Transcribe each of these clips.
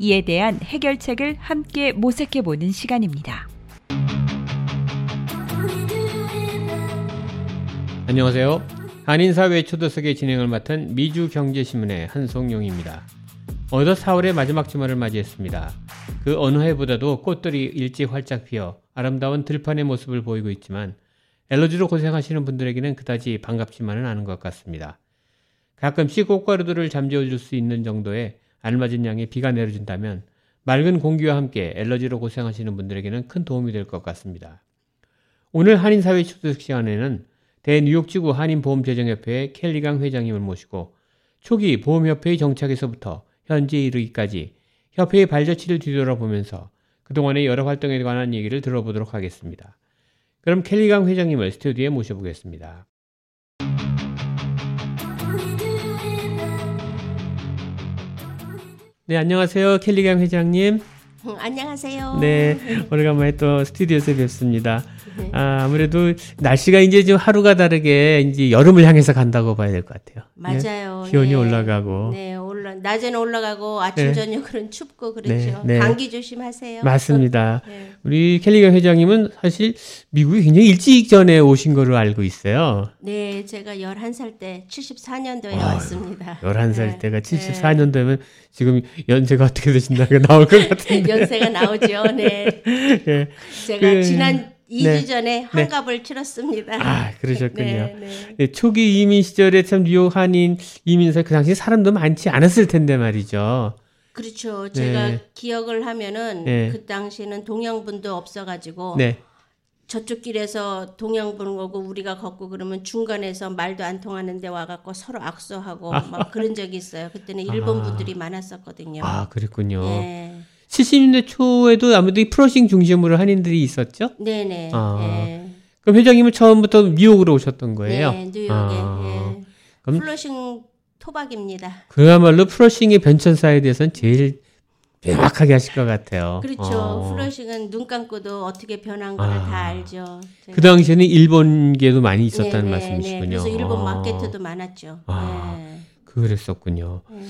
이에 대한 해결책을 함께 모색해 보는 시간입니다. 안녕하세요. 한인사회 초도석의 진행을 맡은 미주경제신문의 한송용입니다. 어느덧 4월의 마지막 주말을 맞이했습니다. 그 어느 해보다도 꽃들이 일찍 활짝 피어 아름다운 들판의 모습을 보이고 있지만 엘러지로 고생하시는 분들에게는 그다지 반갑지만은 않은 것 같습니다. 가끔씩 꽃가루들을 잠재워줄 수 있는 정도의 알맞은 양의 비가 내려준다면 맑은 공기와 함께 엘러지로 고생하시는 분들에게는 큰 도움이 될 것 같습니다. 오늘 한인사회 초대석 시간에는 대뉴욕지구 한인보험재정협회의 켈리강 회장님을 모시고 초기 보험협회의 정착에서부터 현재 이르기까지 협회의 발자취를 뒤돌아보면서 그동안의 여러 활동에 관한 얘기를 들어보도록 하겠습니다. 그럼 켈리강 회장님을 스튜디오에 모셔보겠습니다. 네, 안녕하세요. 켈리강 회장님. 음, 안녕하세요. 네, 오래간만에 또 스튜디오에서 뵙습니다. 아, 아무래도 날씨가 이제 좀 하루가 다르게 이제 여름을 향해서 간다고 봐야 될 것 같아요. 맞아요. 네, 기온이 네. 올라가고. 네, 올라 낮에는 올라가고 아침 네. 저녁은 춥고 그렇죠. 네, 네. 감기 조심하세요. 맞습니다. 네. 우리 켈리가 회장님은 사실 미국에 굉장히 일찍 전에 오신 거로 알고 있어요. 네, 제가 11살 때 74년도에 아유, 왔습니다. 11살 네. 때가 74년도면 지금 연세가 어떻게 되신다고 나올 것 같은데. 연세가 나오죠. 네. 예. 제가 그- 지난 2주 네. 전에 한갑을 치렀습니다. 아, 그러셨군요. 네, 네. 네, 초기 이민 시절에 참 뉴욕 한인 이민사 그 당시 사람도 많지 않았을 텐데 말이죠. 그렇죠. 제가 네. 기억을 하면은 네. 그 당시에는 동양분도 없어가지고 네. 저쪽 길에서 동양분 오고 우리가 걷고 그러면 중간에서 말도 안 통하는 데 와갖고 서로 악수하고 막 그런 적이 있어요. 그때는 일본 분들이 많았었거든요. 아, 그랬군요. 네. 70년대 초에도 아무래도 이 프로싱 중심으로 한인들이 있었죠? 네네. 아, 예. 그럼 회장님은 처음부터 뉴욕으로 오셨던 거예요? 네, 뉴욕에. 아, 예. 그럼- 플러싱 토박입니다. 그야말로 프로싱의 변천사에 대해서는 제일 명확하게 하실 것 같아요. 그렇죠. 어. 플러싱은 눈 감고도 어떻게 변한 거를 아. 다 알죠. 제가. 그 당시에는 일본계도 많이 있었다는 네, 네, 말씀이시군요. 네. 그래서 일본 아, 마케트도 많았죠. 아. 네. 그랬었군요. 네.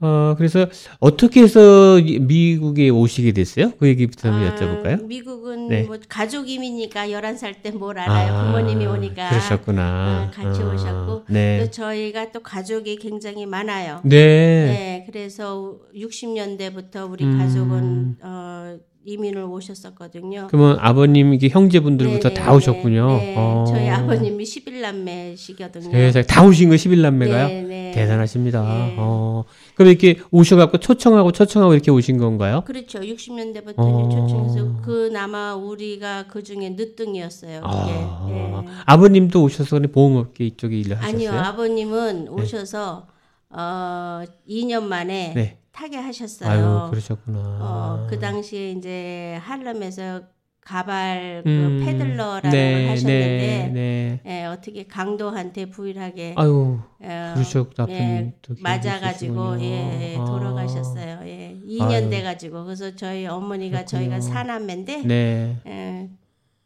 어, 그래서 어떻게 해서 이- 미국에 오시게 됐어요? 그 얘기부터 한번 아, 여쭤볼까요? 미국은 네. 뭐 가족 이민이니까 11살 때 뭘 알아요. 아, 부모님이 오니까. 그러셨구나. 어, 같이 아, 오셨고. 네. 또 저희가 또 가족이 굉장히 많아요. 네. 네, 그래서 60년대부터 우리 음. 가족은 어, 이민을 오셨었거든요. 그러면 아버님, 이게 형제분들부터 네, 다 네, 오셨군요. 네, 어. 저희 아버님이 11남매시거든요. 세상에 다 오신 거 11남매가요? 네, 네. 대단하십니다. 네. 어. 그럼 이렇게 오셔갖고 초청하고 초청하고 이렇게 오신 건가요? 그렇죠. 60년대부터는 어. 초청해서 그나마 우리가 그 중에 늦둥이었어요. 아, 예. 아버님도 오셔서 보험업계 이쪽에 일을 하셨어요? 아니요, 아버님은 오셔서 어 2년 만에 네. 타게 하셨어요. 아유, 그러셨구나. 어, 그 당시에 이제 할렘에서 가발 그 음, 페들러라는 네, 걸 하셨는데 네, 네. 예, 어떻게 강도한테 부일하게 아유, 어, 그러셨 나쁜 예, 맞아가지고. 예, 예, 아. 돌아가셨어요. 예, 2년 아유. 돼가지고 그래서 저희 어머니가 저희가 그렇군요. 사남매인데 네. 예,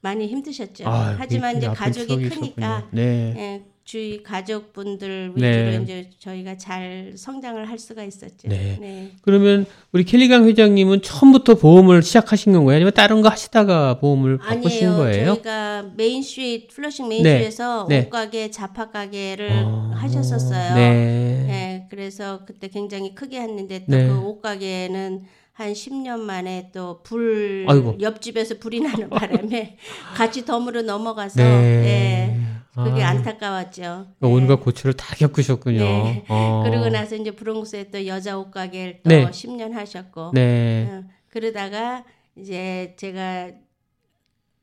많이 힘드셨죠. 아, 하지만 이제 가족이 크니까. 네. 예, 주위 가족분들 네. 위주로 이제 저희가 잘 성장을 할 수가 있었죠. 네. 그러면 우리 켈리강 회장님은 처음부터 보험을 시작하신 건가요? 아니면 다른 거 하시다가 보험을 바꾸신 아니에요. 거예요? 저희가 메인스트리트 플러싱 네. 메인스트리트에서 네. 옷가게 잡화 가게를 어, 하셨었어요. 네. 네, 그래서 그때 굉장히 크게 했는데 또 네. 그 옷가게는 한 10년 만에 또 불. 옆집에서 불이 나는 바람에 같이 덤으로 넘어가서 네. 네. 그게 아. 안타까웠죠. 그 온갖 고초를 다 겪으셨군요. 네. 어. 그러고 나서 이제 브롱스에 또 여자 옷가게를 또 네. 10년 하셨고 네. 어, 그러다가 이제 제가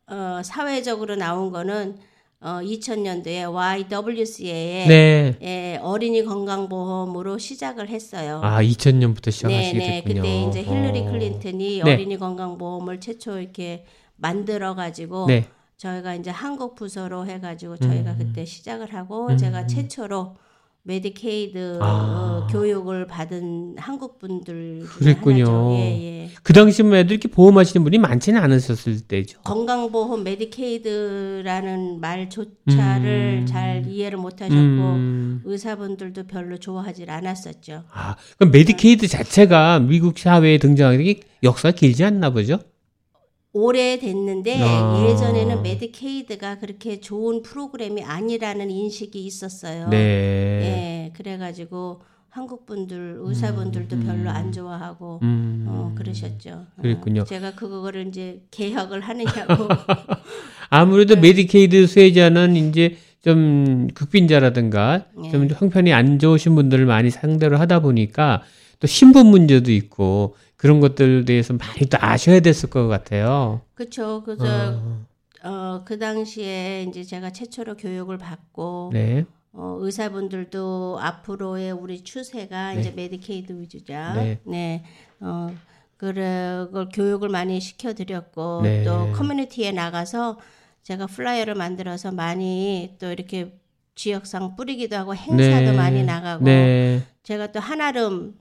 어, 사회적으로 나온 거는 어, 2000년도에 YWCA에 네. 예, 어린이 건강보험으로 시작을 했어요. 아, 2000년부터 시작하시게 네, 네. 됐군요. 그때 이제 힐러리 어. 클린턴이 네. 어린이 건강보험을 최초 이렇게 만들어 가지고 네. 저희가 이제 한국 부서로 해가지고 저희가 음. 그때 시작을 하고 제가 최초로 메디케이드 아. 어, 교육을 받은 한국 분들 그랬군요. 예, 예. 그 당시만 해도 이렇게 보험하시는 분이 많지는 않으셨을 때죠. 건강보험 메디케이드라는 말조차를 음. 잘 이해를 못하셨고 음. 의사분들도 별로 좋아하지 않았었죠. 아, 그럼 메디케이드 자체가 미국 사회에 등장하기 역사가 길지 않나 보죠? 오래됐는데 아. 예전에는 메디케이드가 그렇게 좋은 프로그램이 아니라는 인식이 있었어요. 네. 예, 그래가지고 한국 분들 의사분들도 별로 안 좋아하고 음. 어, 그러셨죠. 어, 그랬군요. 제가 그거를 이제 개혁을 하느냐고. 아무래도 네. 메디케이드 수혜자는 이제 좀 극빈자라든가 예. 좀 형편이 안 좋으신 분들을 많이 상대로 하다 보니까 또 신분 문제도 있고 그런 것들 대해서 많이 또 아셔야 됐을 것 같아요. 그렇죠. 그래서 어, 어, 그 당시에 이제 제가 최초로 교육을 받고 네. 어, 의사분들도 앞으로의 우리 추세가 이제 메디케이드 위주다. 네. 네. 어, 그걸 교육을 많이 시켜드렸고 네. 또 커뮤니티에 나가서 제가 flyer를 만들어서 많이 또 이렇게 지역상 뿌리기도 하고 행사도 네. 많이 나가고 네. 제가 또 한아름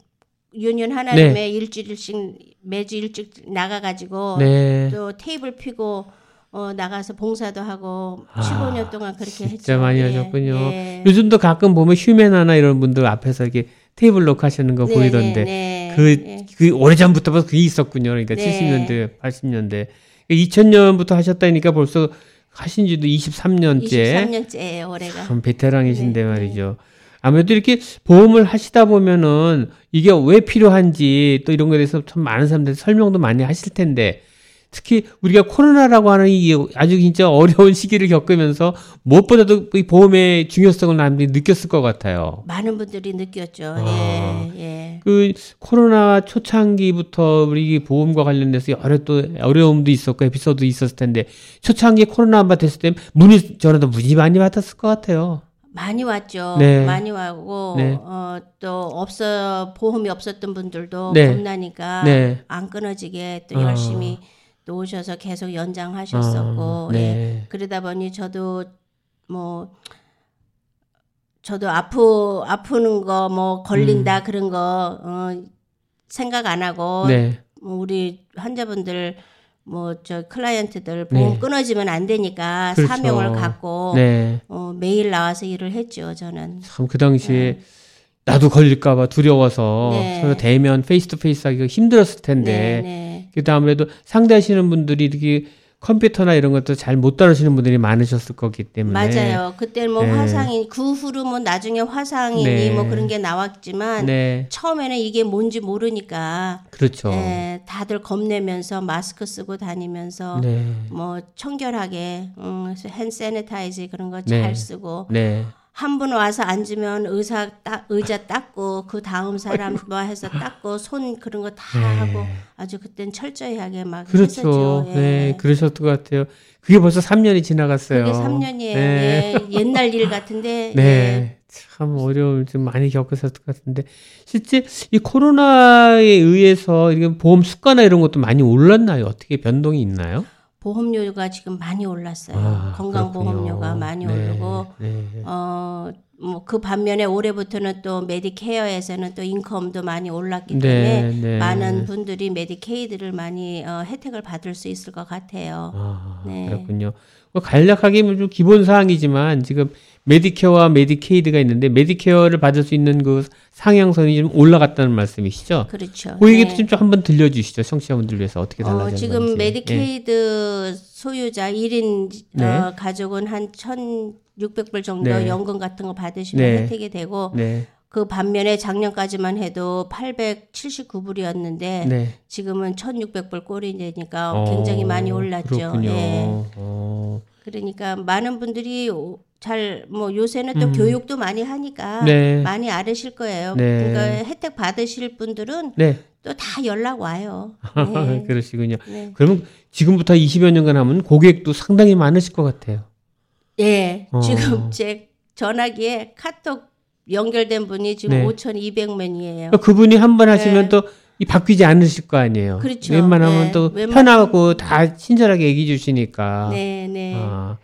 유니온 한아름에 네. 일주일씩 매주 일주일 나가가지고 네. 또 테이블 피고 어, 나가서 봉사도 하고 아, 15년 동안 그렇게 진짜 했죠. 많이 예, 하셨군요. 예. 요즘도 가끔 보면 휴메나나 이런 분들 앞에서 이렇게 테이블 록 하시는 거 네, 보이던데 네, 네. 그, 예. 그 오래전부터 그게 있었군요. 그러니까 네. 70년대, 80년대. 2000년부터 하셨다니까 벌써 하신 지도 23년째. 23년째예요 올해가. 참 베테랑이신데 네, 말이죠. 아무래도 이렇게 보험을 하시다 보면은 이게 왜 필요한지 또 이런 거에 대해서 참 많은 사람들이 설명도 많이 하실 텐데 특히 우리가 코로나라고 하는 이 아주 진짜 어려운 시기를 겪으면서 무엇보다도 이 보험의 중요성을 남들이 느꼈을 것 같아요. 많은 분들이 느꼈죠. 아. 예, 예. 그 코로나 초창기부터 우리 보험과 관련돼서 여러 또 어려움도 있었고 에피소드 있었을 텐데 초창기 코로나 한번 됐을 때 문의 저는 문의 많이 받았을 것 같아요. 많이 왔죠. 네. 많이 와고 네. 어, 또 없어 보험이 없었던 분들도 네. 겁나니까 네. 안 끊어지게 또 아. 열심히 또 오셔서 계속 연장하셨었고 아, 예. 네. 그러다 보니 저도 뭐 저도 아프 아프는 거 뭐 걸린다 그런 거 어, 생각 안 하고 음. 네. 뭐 우리 환자분들 뭐저 client들 보험 네. 끊어지면 안 되니까 그렇죠. 사명을 갖고 네. 어, 매일 나와서 일을 했죠 저는. 참 그 당시에 나도 걸릴까봐 두려워서 네. 서로 대면 face to face 하기가 힘들었을 텐데 네, 네. 그때 아무래도 상대하시는 분들이 이렇게 컴퓨터나 이런 것도 잘 못 다루시는 분들이 많으셨을 거기 때문에 맞아요. 그때 뭐 네. 화상이 그 후로 뭐 나중에 화상이니 네. 뭐 그런 게 나왔지만 네 처음에는 이게 뭔지 모르니까 그렇죠 예, 다들 겁내면서 마스크 쓰고 다니면서 네뭐 청결하게 음, 핸 세니타이즈 그런 거잘 네. 쓰고 네. 한 분 와서 앉으면 의사 딱 의자 닦고 그 다음 사람 뭐 해서 닦고 손 그런 거 다 하고 아주 그땐 철저히 하게 막 네. 그렇죠. 했었죠. 예. 네, 그러셨을 것 같아요. 그게 벌써 3년이 지나갔어요. 그게 3년이에요. 네. 예. 옛날 일 같은데. 네. 예. 참 어려움을 좀 많이 겪으셨을 것 같은데 실제 이 코로나에 의해서 이게 보험 수가나 이런 것도 많이 올랐나요? 어떻게 변동이 있나요? 보험료가 지금 많이 올랐어요. 아, 건강보험료가. 많이 네, 오르고 네. 어, 뭐 그 반면에 올해부터는 또 메디케어에서는 또 income도 많이 올랐기 네, 때문에 네. 많은 분들이 메디케이드를 많이 어, 혜택을 받을 수 있을 것 같아요. 아, 네. 그렇군요. 뭐 간략하게 뭐좀 기본 사항이지만 지금 메디케어와 메디케이드가 있는데 메디케어를 받을 수 있는 그 상향선이 좀 올라갔다는 말씀이시죠? 그렇죠. 그 얘기도 네. 좀 한번 들려주시죠. 청취자분들 위해서 어떻게 달라졌는지. 어, 지금 예. 메디케이드 수혜자 1인 네. 어, 가족은 한 1,600불 정도 네. 연금 같은 거 받으시면 네. 혜택이 되고 네, 그 반면에 작년까지만 해도 879불이었는데 네. 지금은 1,600불 꼴이 되니까 어, 굉장히 많이 올랐죠. 그렇군요. 예. 어, 그러니까 많은 분들이 잘 뭐 요새는 또 교육도 많이 하니까 음. 네. 많이 알으실 거예요. 네. 그러니까 혜택 받으실 분들은 네, 또다 연락 와요. 네. 그러시군요. 네. 그러면 지금부터 20여 년간 하면 고객도 상당히 많으실 것 같아요. 예, 어. 지금 제 전화기에 카톡 연결된 분이 지금 네. 5,200명이에요. 그러니까 그분이 한 번 하시면 네. 또이 바뀌지 않으실 거 아니에요. 그렇죠. 웬만하면 네. 또 웬만- 편하고 다 친절하게 얘기해 주시니까. 네, 네. 아,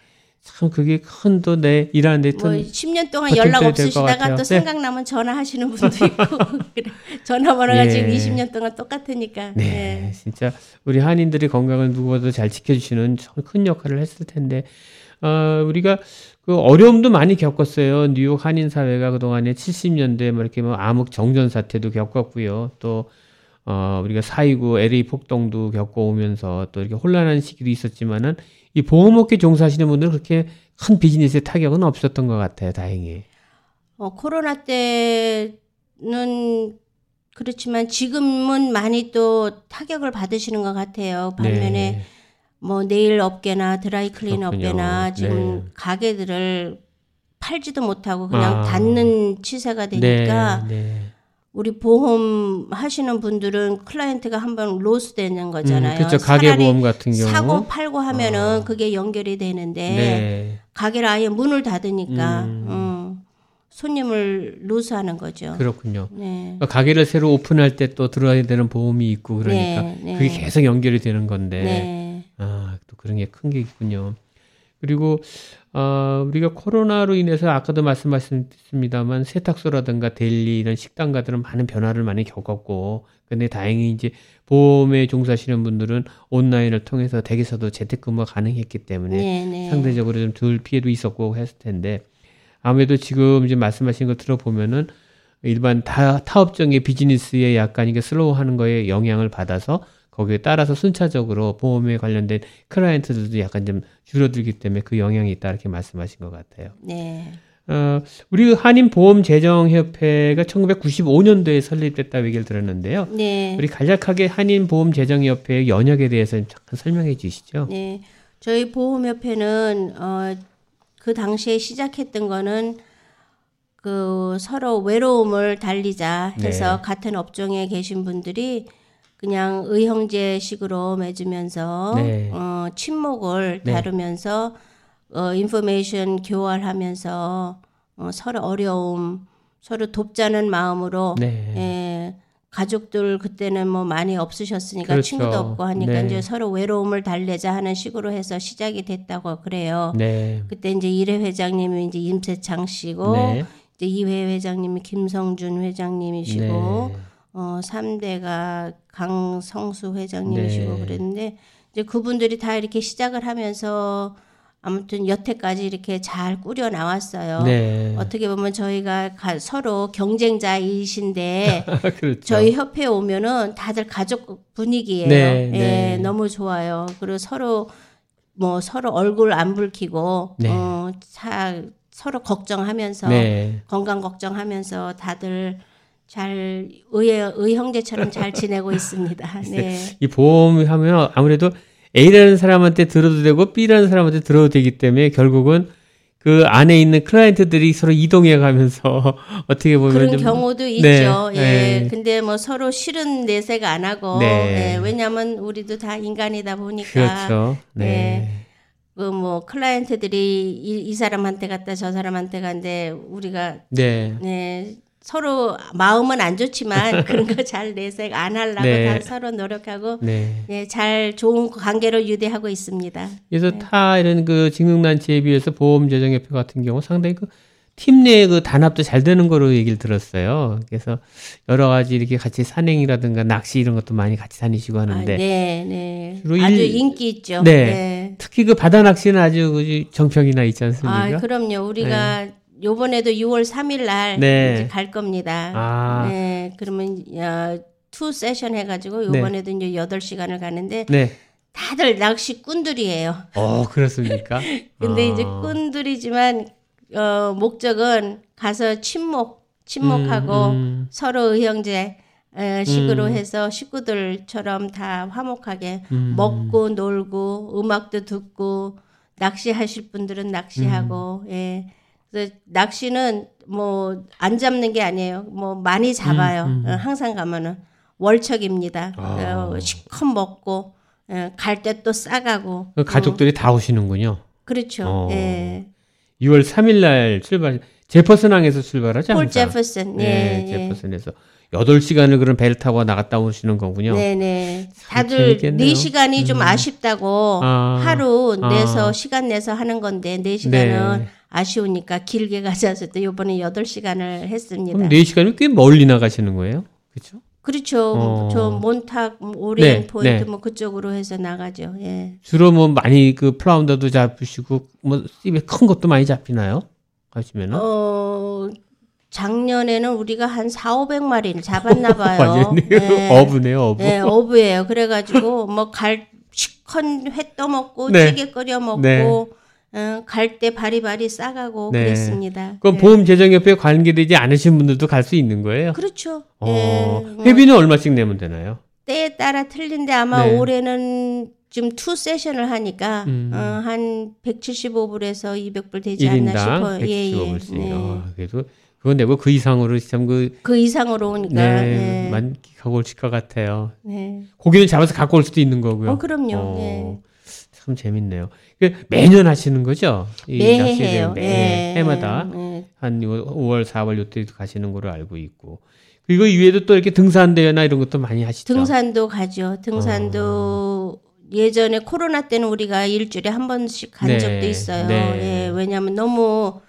참 그게 큰 또 내 일하는 데 뭐또 10년 동안 연락 없으시다가. 또 네. 생각나면 전화하시는 분도 있고 그래. 전화번호가 예. 지금 20년 동안 똑같으니까. 네, 네. 진짜 우리 한인들의 건강을 누구보다도 잘 지켜주시는 참큰 역할을 했을 텐데, 어, 우리가 그 어려움도 많이 겪었어요. 뉴욕 한인 사회가 그동안에 70년대 뭐 이렇게 뭐 암흑 정전 사태도 겪었고요. 또 어, 우리가 4.29 LA 폭동도 겪어오면서 또 이렇게 혼란한 시기도 있었지만은 이 보험업계 종사하시는 분들은 그렇게 큰 비즈니스에 타격은 없었던 것 같아요. 다행히. 어, 코로나 때는 그렇지만 지금은 많이 또 타격을 받으시는 것 같아요. 반면에 네. 뭐 네일 업계나 dry clean 그렇군요. 업계나 지금 네. 가게들을 팔지도 못하고 그냥 아. 닫는 추세가 되니까 네, 네. 우리 보험 하시는 분들은 클라이언트가 한번 loss 되는 거잖아요. 음, 그렇죠. 가게 차라리 보험 같은 경우. 사고 팔고 하면은 아. 그게 연결이 되는데 네. 가게를 아예 문을 닫으니까 음. 음, 손님을 로스하는 거죠. 그렇군요. 네. 그러니까 가게를 새로 오픈할 때 또 들어야 되는 보험이 있고 그러니까 네, 네. 그게 계속 연결이 되는 건데 네. 아또 그런 게 큰 게 있군요. 그리고 어, 우리가 코로나로 인해서 아까도 말씀하셨습니다만 세탁소라든가 델리 이런 식당가들은 많은 변화를 많이 겪었고 근데 다행히 이제 보험에 종사하시는 분들은 온라인을 통해서 댁에서도 재택근무가 가능했기 때문에 네, 네. 상대적으로 좀 덜 피해도 있었고 했을 텐데 아무래도 지금 이제 말씀하신 거 들어보면은 일반 타, 타업종의 비즈니스에 약간 이게 슬로우하는 거에 영향을 받아서 거기에 따라서 순차적으로 보험에 관련된 클라이언트들도 약간 좀 줄어들기 때문에 그 영향이 있다 이렇게 말씀하신 것 같아요. 네. 어, 우리 한인 보험 재정 협회가 1995년도에 설립됐다고 얘기를 들었는데요. 네. 우리 간략하게 한인 보험 재정 협회의 연역에 대해서 잠깐 설명해 주시죠. 네. 저희 보험 협회는 어, 그 당시에 시작했던 거는 그 서로 외로움을 달리자 해서 네. 같은 업종에 계신 분들이 그냥 의형제식으로 맺으면서 네. 어, 친목을 네. 다루면서 어, 인포메이션 교환하면서 어, 서로 어려움 서로 돕자는 마음으로 네. 예, 가족들 그때는 뭐 많이 없으셨으니까 그렇죠. 친구도 없고 하니까 네. 이제 서로 외로움을 달래자 하는 식으로 해서 시작이 됐다고 그래요. 네. 그때 이제 일회 회장님이 이제 임세창 씨고 네. 이제 이회 회장님이 김성준 회장님이시고 네. 어 3대가 강성수 회장님이시고 네. 그랬는데 이제 그분들이 다 이렇게 시작을 하면서 아무튼 여태까지 이렇게 잘 꾸려 나왔어요. 네. 어떻게 보면 저희가 가- 서로 경쟁자이신데 그렇죠. 저희 협회에 오면은 다들 가족 분위기예요. 네, 예, 네. 너무 좋아요. 그리고 서로 뭐 서로 얼굴 안 붉히고 네. 어, 차, 서로 걱정하면서 네. 건강 걱정하면서 다들 잘 의, 의형제처럼 잘 지내고 있습니다. 네. 이 보험을 하면 아무래도 A라는 사람한테 들어도 되고 B라는 사람한테 들어도 되기 때문에 결국은 그 안에 있는 클라이언트들이 서로 이동해 가면서 어떻게 보면 그런 좀 경우도 네, 있죠. 예. 네. 근데 뭐 서로 싫은 내색 안 하고 네. 예, 왜냐면 우리도 다 인간이다 보니까 그렇죠. 네. 네. 그뭐 클라이언트들이 이, 이 사람한테 갔다 저 사람한테 간데 우리가 네. 네 서로 마음은 안 좋지만 그런 거 잘 내색 안 하려고 네. 다 서로 노력하고 네. 예, 잘 좋은 관계로 유대하고 있습니다. 그래서 네. 타 이런 그 직능단체에 비해서 보험재정협회 같은 경우 상당히 그 팀내그 단합도 잘 되는 거로 얘기를 들었어요. 그래서 여러 가지 이렇게 같이 산행이라든가 낚시 이런 것도 많이 같이 다니시고 아, 하는데 네, 네. 주로 아주 일- 인기 있죠. 네. 네. 특히 그 바다 낚시는 아주 그 정평이 나 있지 않습니까? 아, 그럼요. 우리가 요번에도 6월 3일 날 네. 이제 갈 겁니다. 아. 네. 그러면 어, two session 해 가지고 네. 요번에도 이제 8시간을 가는데 네. 다들 낚시꾼들이에요. 어, 그렇습니까? 근데 아. 이제 꾼들이지만 어, 목적은 가서 친목, 친목하고 음, 음. 서로 의형제 에, 식으로 음. 해서 식구들처럼 다 화목하게 음. 먹고 놀고 음악도 듣고 낚시하실 분들은 낚시하고 음. 예. 낚시는 뭐 안 잡는 게 아니에요. 뭐 많이 잡아요. 음, 음. 어, 항상 가면은 월척입니다. 아. 어, 실컷 먹고 예, 갈때 또 싸가고 그 가족들이 다 오시는군요. 그렇죠. 어. 예. 6월 3일 날 출발, 제퍼슨항에서. 포트 항상. 제퍼슨. 네, 예, 예. 제퍼슨에서 8시간을 그런 배를 타고 나갔다 오시는 거군요. 네네. 참 다들 재밌겠네요. 네 시간이 좀 아쉽다고 아. 하루 아. 내서 시간 내서 하는 건데 네 시간은 네. 아쉬우니까 길게 가자 해서 또 이번에 여덟 시간을 했습니다. 그럼 4시간이면 꽤 멀리 나가시는 거예요? 그렇죠? 그렇죠. 어. 저 몬탁, 오리엔트 네, 포인트 네. 뭐 그쪽으로 해서 나가죠. 예. 주로 뭐 많이 그 flounder도 잡으시고 뭐 씹에 큰 것도 많이 잡히나요? 가시면은 어 작년에는 우리가 한 4, 500마리를 잡았나 봐요. 네. 어부네요, 어부. 네, 어부예요. 그래 가지고 뭐 갈 시컨 회 떠먹고 네. 찌개 끓여 먹고 네. 어, 갈때 바리바리 싸가고 네. 그랬습니다. 그럼 네. 보험 재정협회에 관계되지 않으신 분들도 갈 수 있는 거예요? 그렇죠. 어, 예, 뭐 회비는 얼마씩 내면 되나요? 때에 따라 틀린데 아마 네. 올해는 지금 two session을 하니까 음. 어, 한 175불에서 200불 되지 않나 1인당 싶어요. 예, 115불씩. 네. 아, 그래도 그건 내고 그 이상으로 참 그, 그 이상으로 오니까. 네, 네. 만끽하고 오실 것 같아요. 네. 고기는 잡아서 갖고 올 수도 있는 거고요. 어, 그럼요. 어, 네. 참 재밌네요. 그 매년 하시는 거죠? 이 매해 낚시를 해요. 매, 예. 해마다 예. 한 5월, 4월 요때도 가시는 걸로 알고 있고. 그리고 이외에도 또 이렇게 등산 대회나 이런 것도 많이 하시죠. 등산도 가죠. 등산도 예전에 코로나 때는 우리가 일주일에 한 번씩 간 네, 적도 있어요. 네. 예, 왜냐하면 너무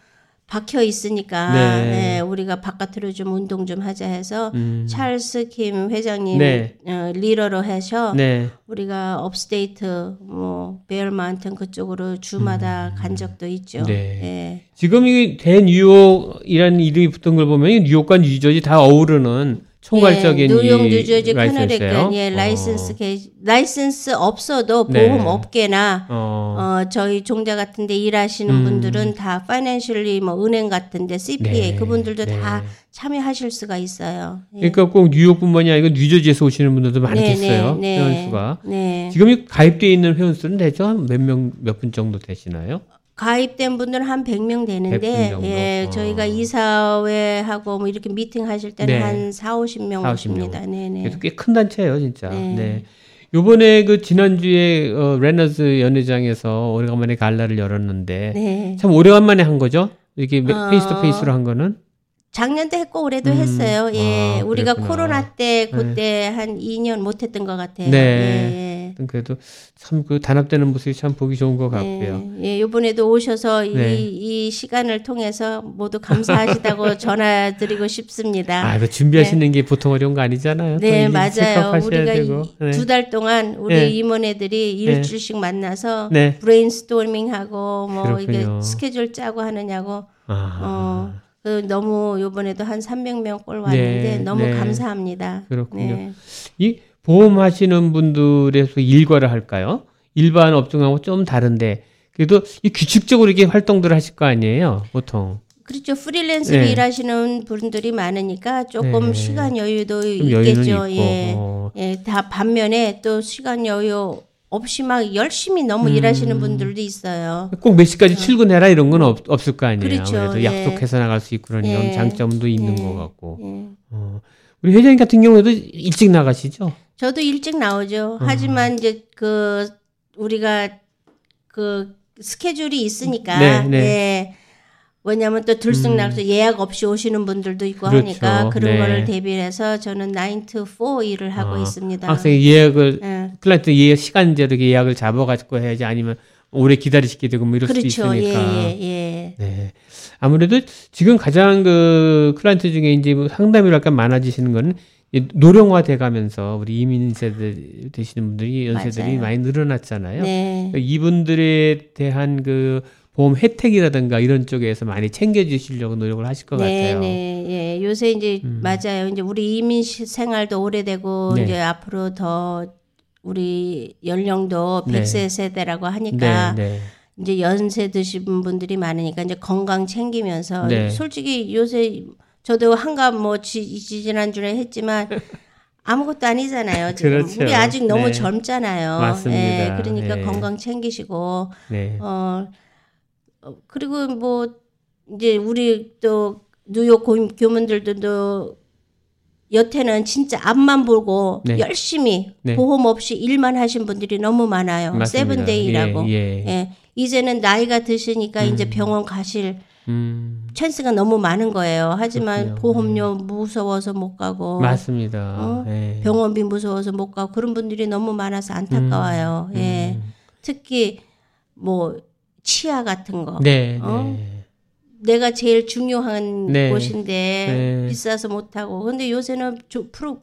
박혀 있으니까 네. 예, 우리가 바깥으로 좀 운동 좀 하자 해서 음. 찰스 킴 회장님 네. 어, 리더로 해서 네. 우리가 upstate 뭐 베어마운튼 그쪽으로 주마다 간 적도 있죠. 네. 예. 지금 이 대뉴욕이라는 이름이 붙은 걸 보면 뉴욕과 뉴저지 다 어우르는 총괄적인 예, 뉴욕, 이 뉴저지. 커네티컷, 예, 어. 라이센스 게 라이센스 없어도 네. 보험 업계나 어. 어, 저희 융자 같은데 일하시는 음. 분들은 다 financially 뭐 은행 같은데 CPA 네, 그분들도 네. 다 참여하실 수가 있어요. 예. 그러니까 꼭 뉴욕뿐만이 아니고 뉴저지에서 오시는 분들도 많겠어요. 네, 네, 회원 수가. 네. 지금 이 가입되어 있는 회원 수는 대충 한몇 명, 몇 분 정도 되시나요? 가입된 분들은 한 100명 100분 되는데 정도? 예, 어. 저희가 이사회하고 뭐 이렇게 미팅 하실 때는 네. 한 4, 50명 4, 50명. 오십니다. 네, 네. 그래도 꽤 큰 단체예요, 진짜. 네. 네. 요번에 그 지난주에 어, 레너즈 연회장에서 오래간만에 갈라를 열었는데 네. 참 오래간만에 한 거죠? 이렇게 어. face to face로 한 거는? 작년도 했고 올해도 음. 했어요. 예. 아, 우리가. 코로나 때 그때 한 2년 못 했던 것 같아요. 네. 예, 예. 그래도 참 그 단합되는 모습이 참 보기 좋은 것 같고요. 예, 이번에도 오셔서 네. 이, 이 시간을 통해서 모두 감사하시다고 전해드리고 싶습니다. 아, 그 준비하시는 게 보통 어려운 거 아니잖아요. 또 네, 맞아요. 우리가. 네. 두달 동안 우리 네. 임원네들이 일주일씩 만나서 네. 브레인스토밍하고 뭐 이게 그렇군요. 스케줄 짜고 하느냐고 아, 어, 그 너무 이번에도 한 300명 꼴 왔는데 네, 너무 네. 감사합니다. 그렇군요. 네. 이 보험하시는 분들의 소 일과를 할까요? 일반 업종하고 좀 다른데 그래도 이 규칙적으로 이렇게 활동들을 하실 거 아니에요, 보통. 그렇죠. 프리랜서로 네. 일하시는 분들이 많으니까 조금 네. 시간 여유도 있겠죠. 예. 어, 예, 다 반면에 또 시간 여유 없이 막 열심히 너무 음. 일하시는 분들도 있어요. 꼭 몇 시까지 출근해라 이런 건 없, 없을 거 아니에요. 어. 그렇죠. 아무래도 예. 약속해서 나갈 수 있고 그런 예. 장점도 있는 예. 것 같고. 예. 어. 우리 회장님 같은 경우에도 일찍 나가시죠? 저도 일찍 나오죠. 어. 하지만 이제 그 우리가 그 스케줄이 있으니까 네, 네. 예. 왜냐하면 또 들쑥날쑥 예약 없이 오시는 분들도 있고 하니까 음. 그렇죠. 그런 네. 거를 대비해서 저는 9 to 4 일을 하고 아, 있습니다. 항상 예약을 예. 클라이언트 예약 시간제로 예약을 잡아가지고 해야지 아니면 오래 기다리시게 되고 뭐 이럴 수도 그렇죠. 예, 있으니까. 예, 예. 네. 아무래도 지금 가장 그 클라이언트 중에 이제 뭐 상담이 약간 많아지시는 거는 이 노령화돼 가면서 우리 이민 세대 되시는 분들이 연세들이 맞아요. 많이 늘어났잖아요. 네. 그러니까 이분들에 대한 그 보험 혜택이라든가 이런 쪽에서 많이 챙겨주시려고 노력을 하실 것 네, 같아요. 음. 네, 예. 요새 이제 맞아요. 이제 우리 이민 시- 생활도 오래되고 네. 이제 앞으로 더 우리 연령도 네. 100세 세대라고 하니까 네, 네. 이제 연세 드신 분들이 많으니까 이제 건강 챙기면서 네. 솔직히 요새 저도 한갑 뭐 지, 지난주에 했지만 아무것도 아니잖아요. 지금 그렇죠. 우리 아직 너무 네. 젊잖아요. 맞습니다. 예, 그러니까 네. 건강 챙기시고 네. 어, 어, 그리고 뭐 이제 우리 또 뉴욕 고- 교민들도 여태는 진짜 앞만 보고 네. 열심히 네. 보험 없이 일만 하신 분들이 너무 많아요. 맞습니다. 세븐데이라고. 예, 예. 예. 이제는 나이가 드시니까 음. 이제 병원 가실 음, 찬스가 너무 많은 거예요. 하지만 그렇군요. 보험료 무서워서 못 가고 맞습니다. 어? 예. 병원비 무서워서 못 가고 그런 분들이 너무 많아서 안타까워요. 음, 예. 특히 뭐 치아 같은 거. 네, 어? 네. 내가 제일 중요한 네. 곳인데 네. 비싸서 못 하고. 근데 요새는 조- 프로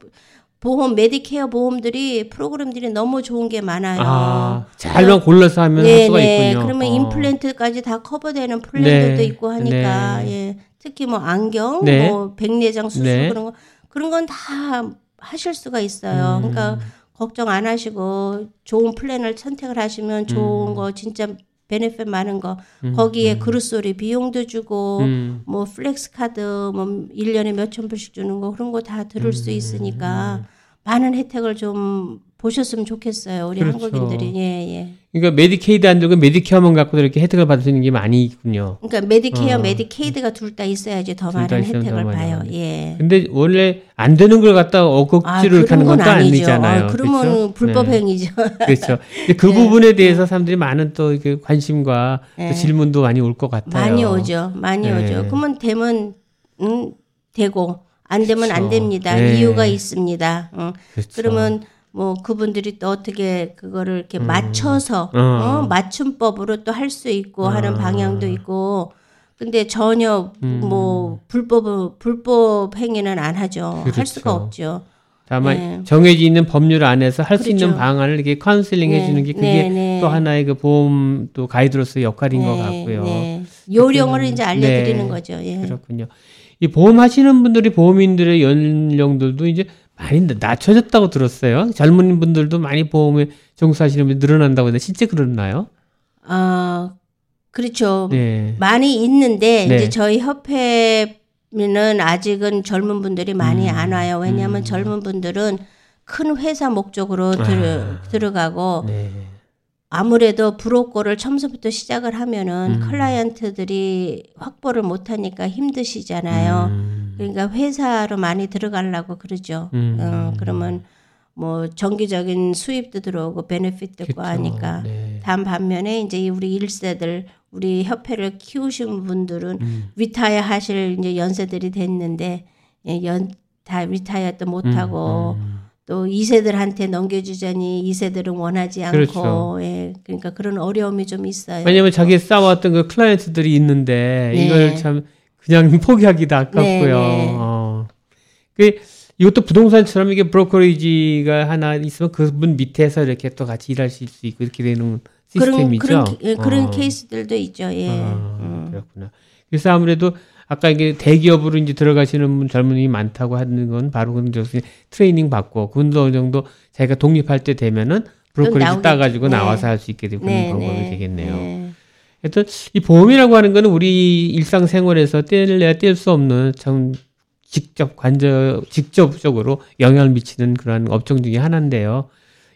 보험 메디케어 보험들이 프로그램들이 너무 좋은 게 많아요. 아, 잘만 골라서 하면 할 네, 수가 네. 있군요. 그러면 어. 임플란트까지 다 커버되는 플랜들도 네, 있고 하니까 네. 예. 특히 뭐 안경, 네. 뭐 백내장 수술 네. 그런 거 그런 건 다 하실 수가 있어요. 음. 그러니까 걱정 안 하시고 좋은 플랜을 선택을 하시면 좋은 음. 거 진짜 benefit 많은 거 거기에 grocery 비용도 주고 음. 뭐 flex 카드 뭐 1년에 몇천 불씩 주는 거 그런 거 다 들을 수 음. 있으니까 많은 혜택을 좀 보셨으면 좋겠어요. 우리 그렇죠. 한국인들이. 예, 예. 그러니까 메디케이드 안 들고 메디케어만 갖고 이렇게 혜택을 받을 수 있는 게 많이 있군요. 그러니까 메디케어, 어. 메디케이드가 둘 다 있어야지 더 많은 더 혜택을 많이 봐요. 예. 근데 원래 안 되는 걸 갖다가 억지로 이렇게 하는 건또 아니잖아요. 아, 그러면 그렇죠? 불법 네. 행위죠. 그렇죠. 근데 그 네. 부분에 대해서 사람들이 많은 또 관심과 또 네. 질문도 많이 올 것 같아요. 많이 오죠. 많이 네. 오죠. 그러면 되면 음, 되고 안 되면 안 그렇죠. 됩니다. 네. 이유가 있습니다. 응. 그렇죠. 그러면 뭐 그분들이 또 어떻게 그거를 이렇게 맞춰서 어. 어, 맞춤법으로 또 할 수 있고 하는 아. 방향도 있고 근데 전혀 음. 뭐 불법 불법 행위는 안 하죠. 할 그렇죠. 수가 없죠. 다만 네. 정해져 있는 법률 안에서 할수 있는 그렇죠. 방안을 이렇게 카운슬링 네, 해주는 게 그게 네, 네. 또 하나의 그 보험 또 가이드로서의 역할인 것 같고요. 네. 요령을 이제 알려드리는 네. 거죠. 예. 그렇군요. 이 보험 하시는 분들이 보험인들의 연령들도 이제 많이 낮춰졌다고 들었어요. 젊은 분들도 많이 보험에 종사하시는 분이 늘어난다고 했는데 실제 그렇나요? 아 그렇죠. 네. 많이 있는데 네. 이제 저희 협회는 아직은 젊은 분들이 많이 음, 안 와요. 왜냐하면 음. 젊은 분들은 큰 회사 목적으로 들, 아. 들어가고 네. 아무래도 브로커를 처음부터 시작을 하면은 음. 클라이언트들이 확보를 못하니까 힘드시잖아요. 음. 그러니까 회사로 많이 들어가려고 그러죠. 음. 어, 그러면 뭐 정기적인 수입도 들어오고 benefit도 있고 그쵸. 하니까 네. 다음 반면에 이제 우리 일세들 우리 협회를 키우신 분들은 음. retire 하실 이제 연세들이 됐는데 예, 연다 리타이어도 못 하고 음. 또 2세들한테 넘겨주자니 2세들은 원하지 않고 그렇죠. 예, 그러니까 그런 어려움이 좀 있어요. 왜냐면 자기 쌓아왔던 그 클라이언트들이 있는데 네. 이걸 참 그냥 포기하기도 아깝고요. 네, 네. 어. 그 이것도 부동산처럼 이게 브로커리지가 하나 있으면 그분 밑에서 이렇게 또 같이 일하실 수 있고 이렇게 되는 그런 시스템이죠. 그런 예, 그런 어. 케이스들도 있죠. 예. 아, 음. 그렇구나. 그래서 아무래도 아까 이게 대기업으로 이제 들어가시는 분 젊은이 많다고 하는 건 바로 그런 저 트레이닝 받고 그분도 어느 정도 자기가 독립할 때 되면은 브로커리지. 따가지고 네. 나와서 할 수 있게 되고 그런 네, 방법이 네, 되겠네요. 네. 하여튼 이 보험이라고 하는 거는 우리 일상생활에서 뗄래야 뗄 수 없는 참 직접 관저 직접적으로 영향을 미치는 그런 업종 중에 하나인데요.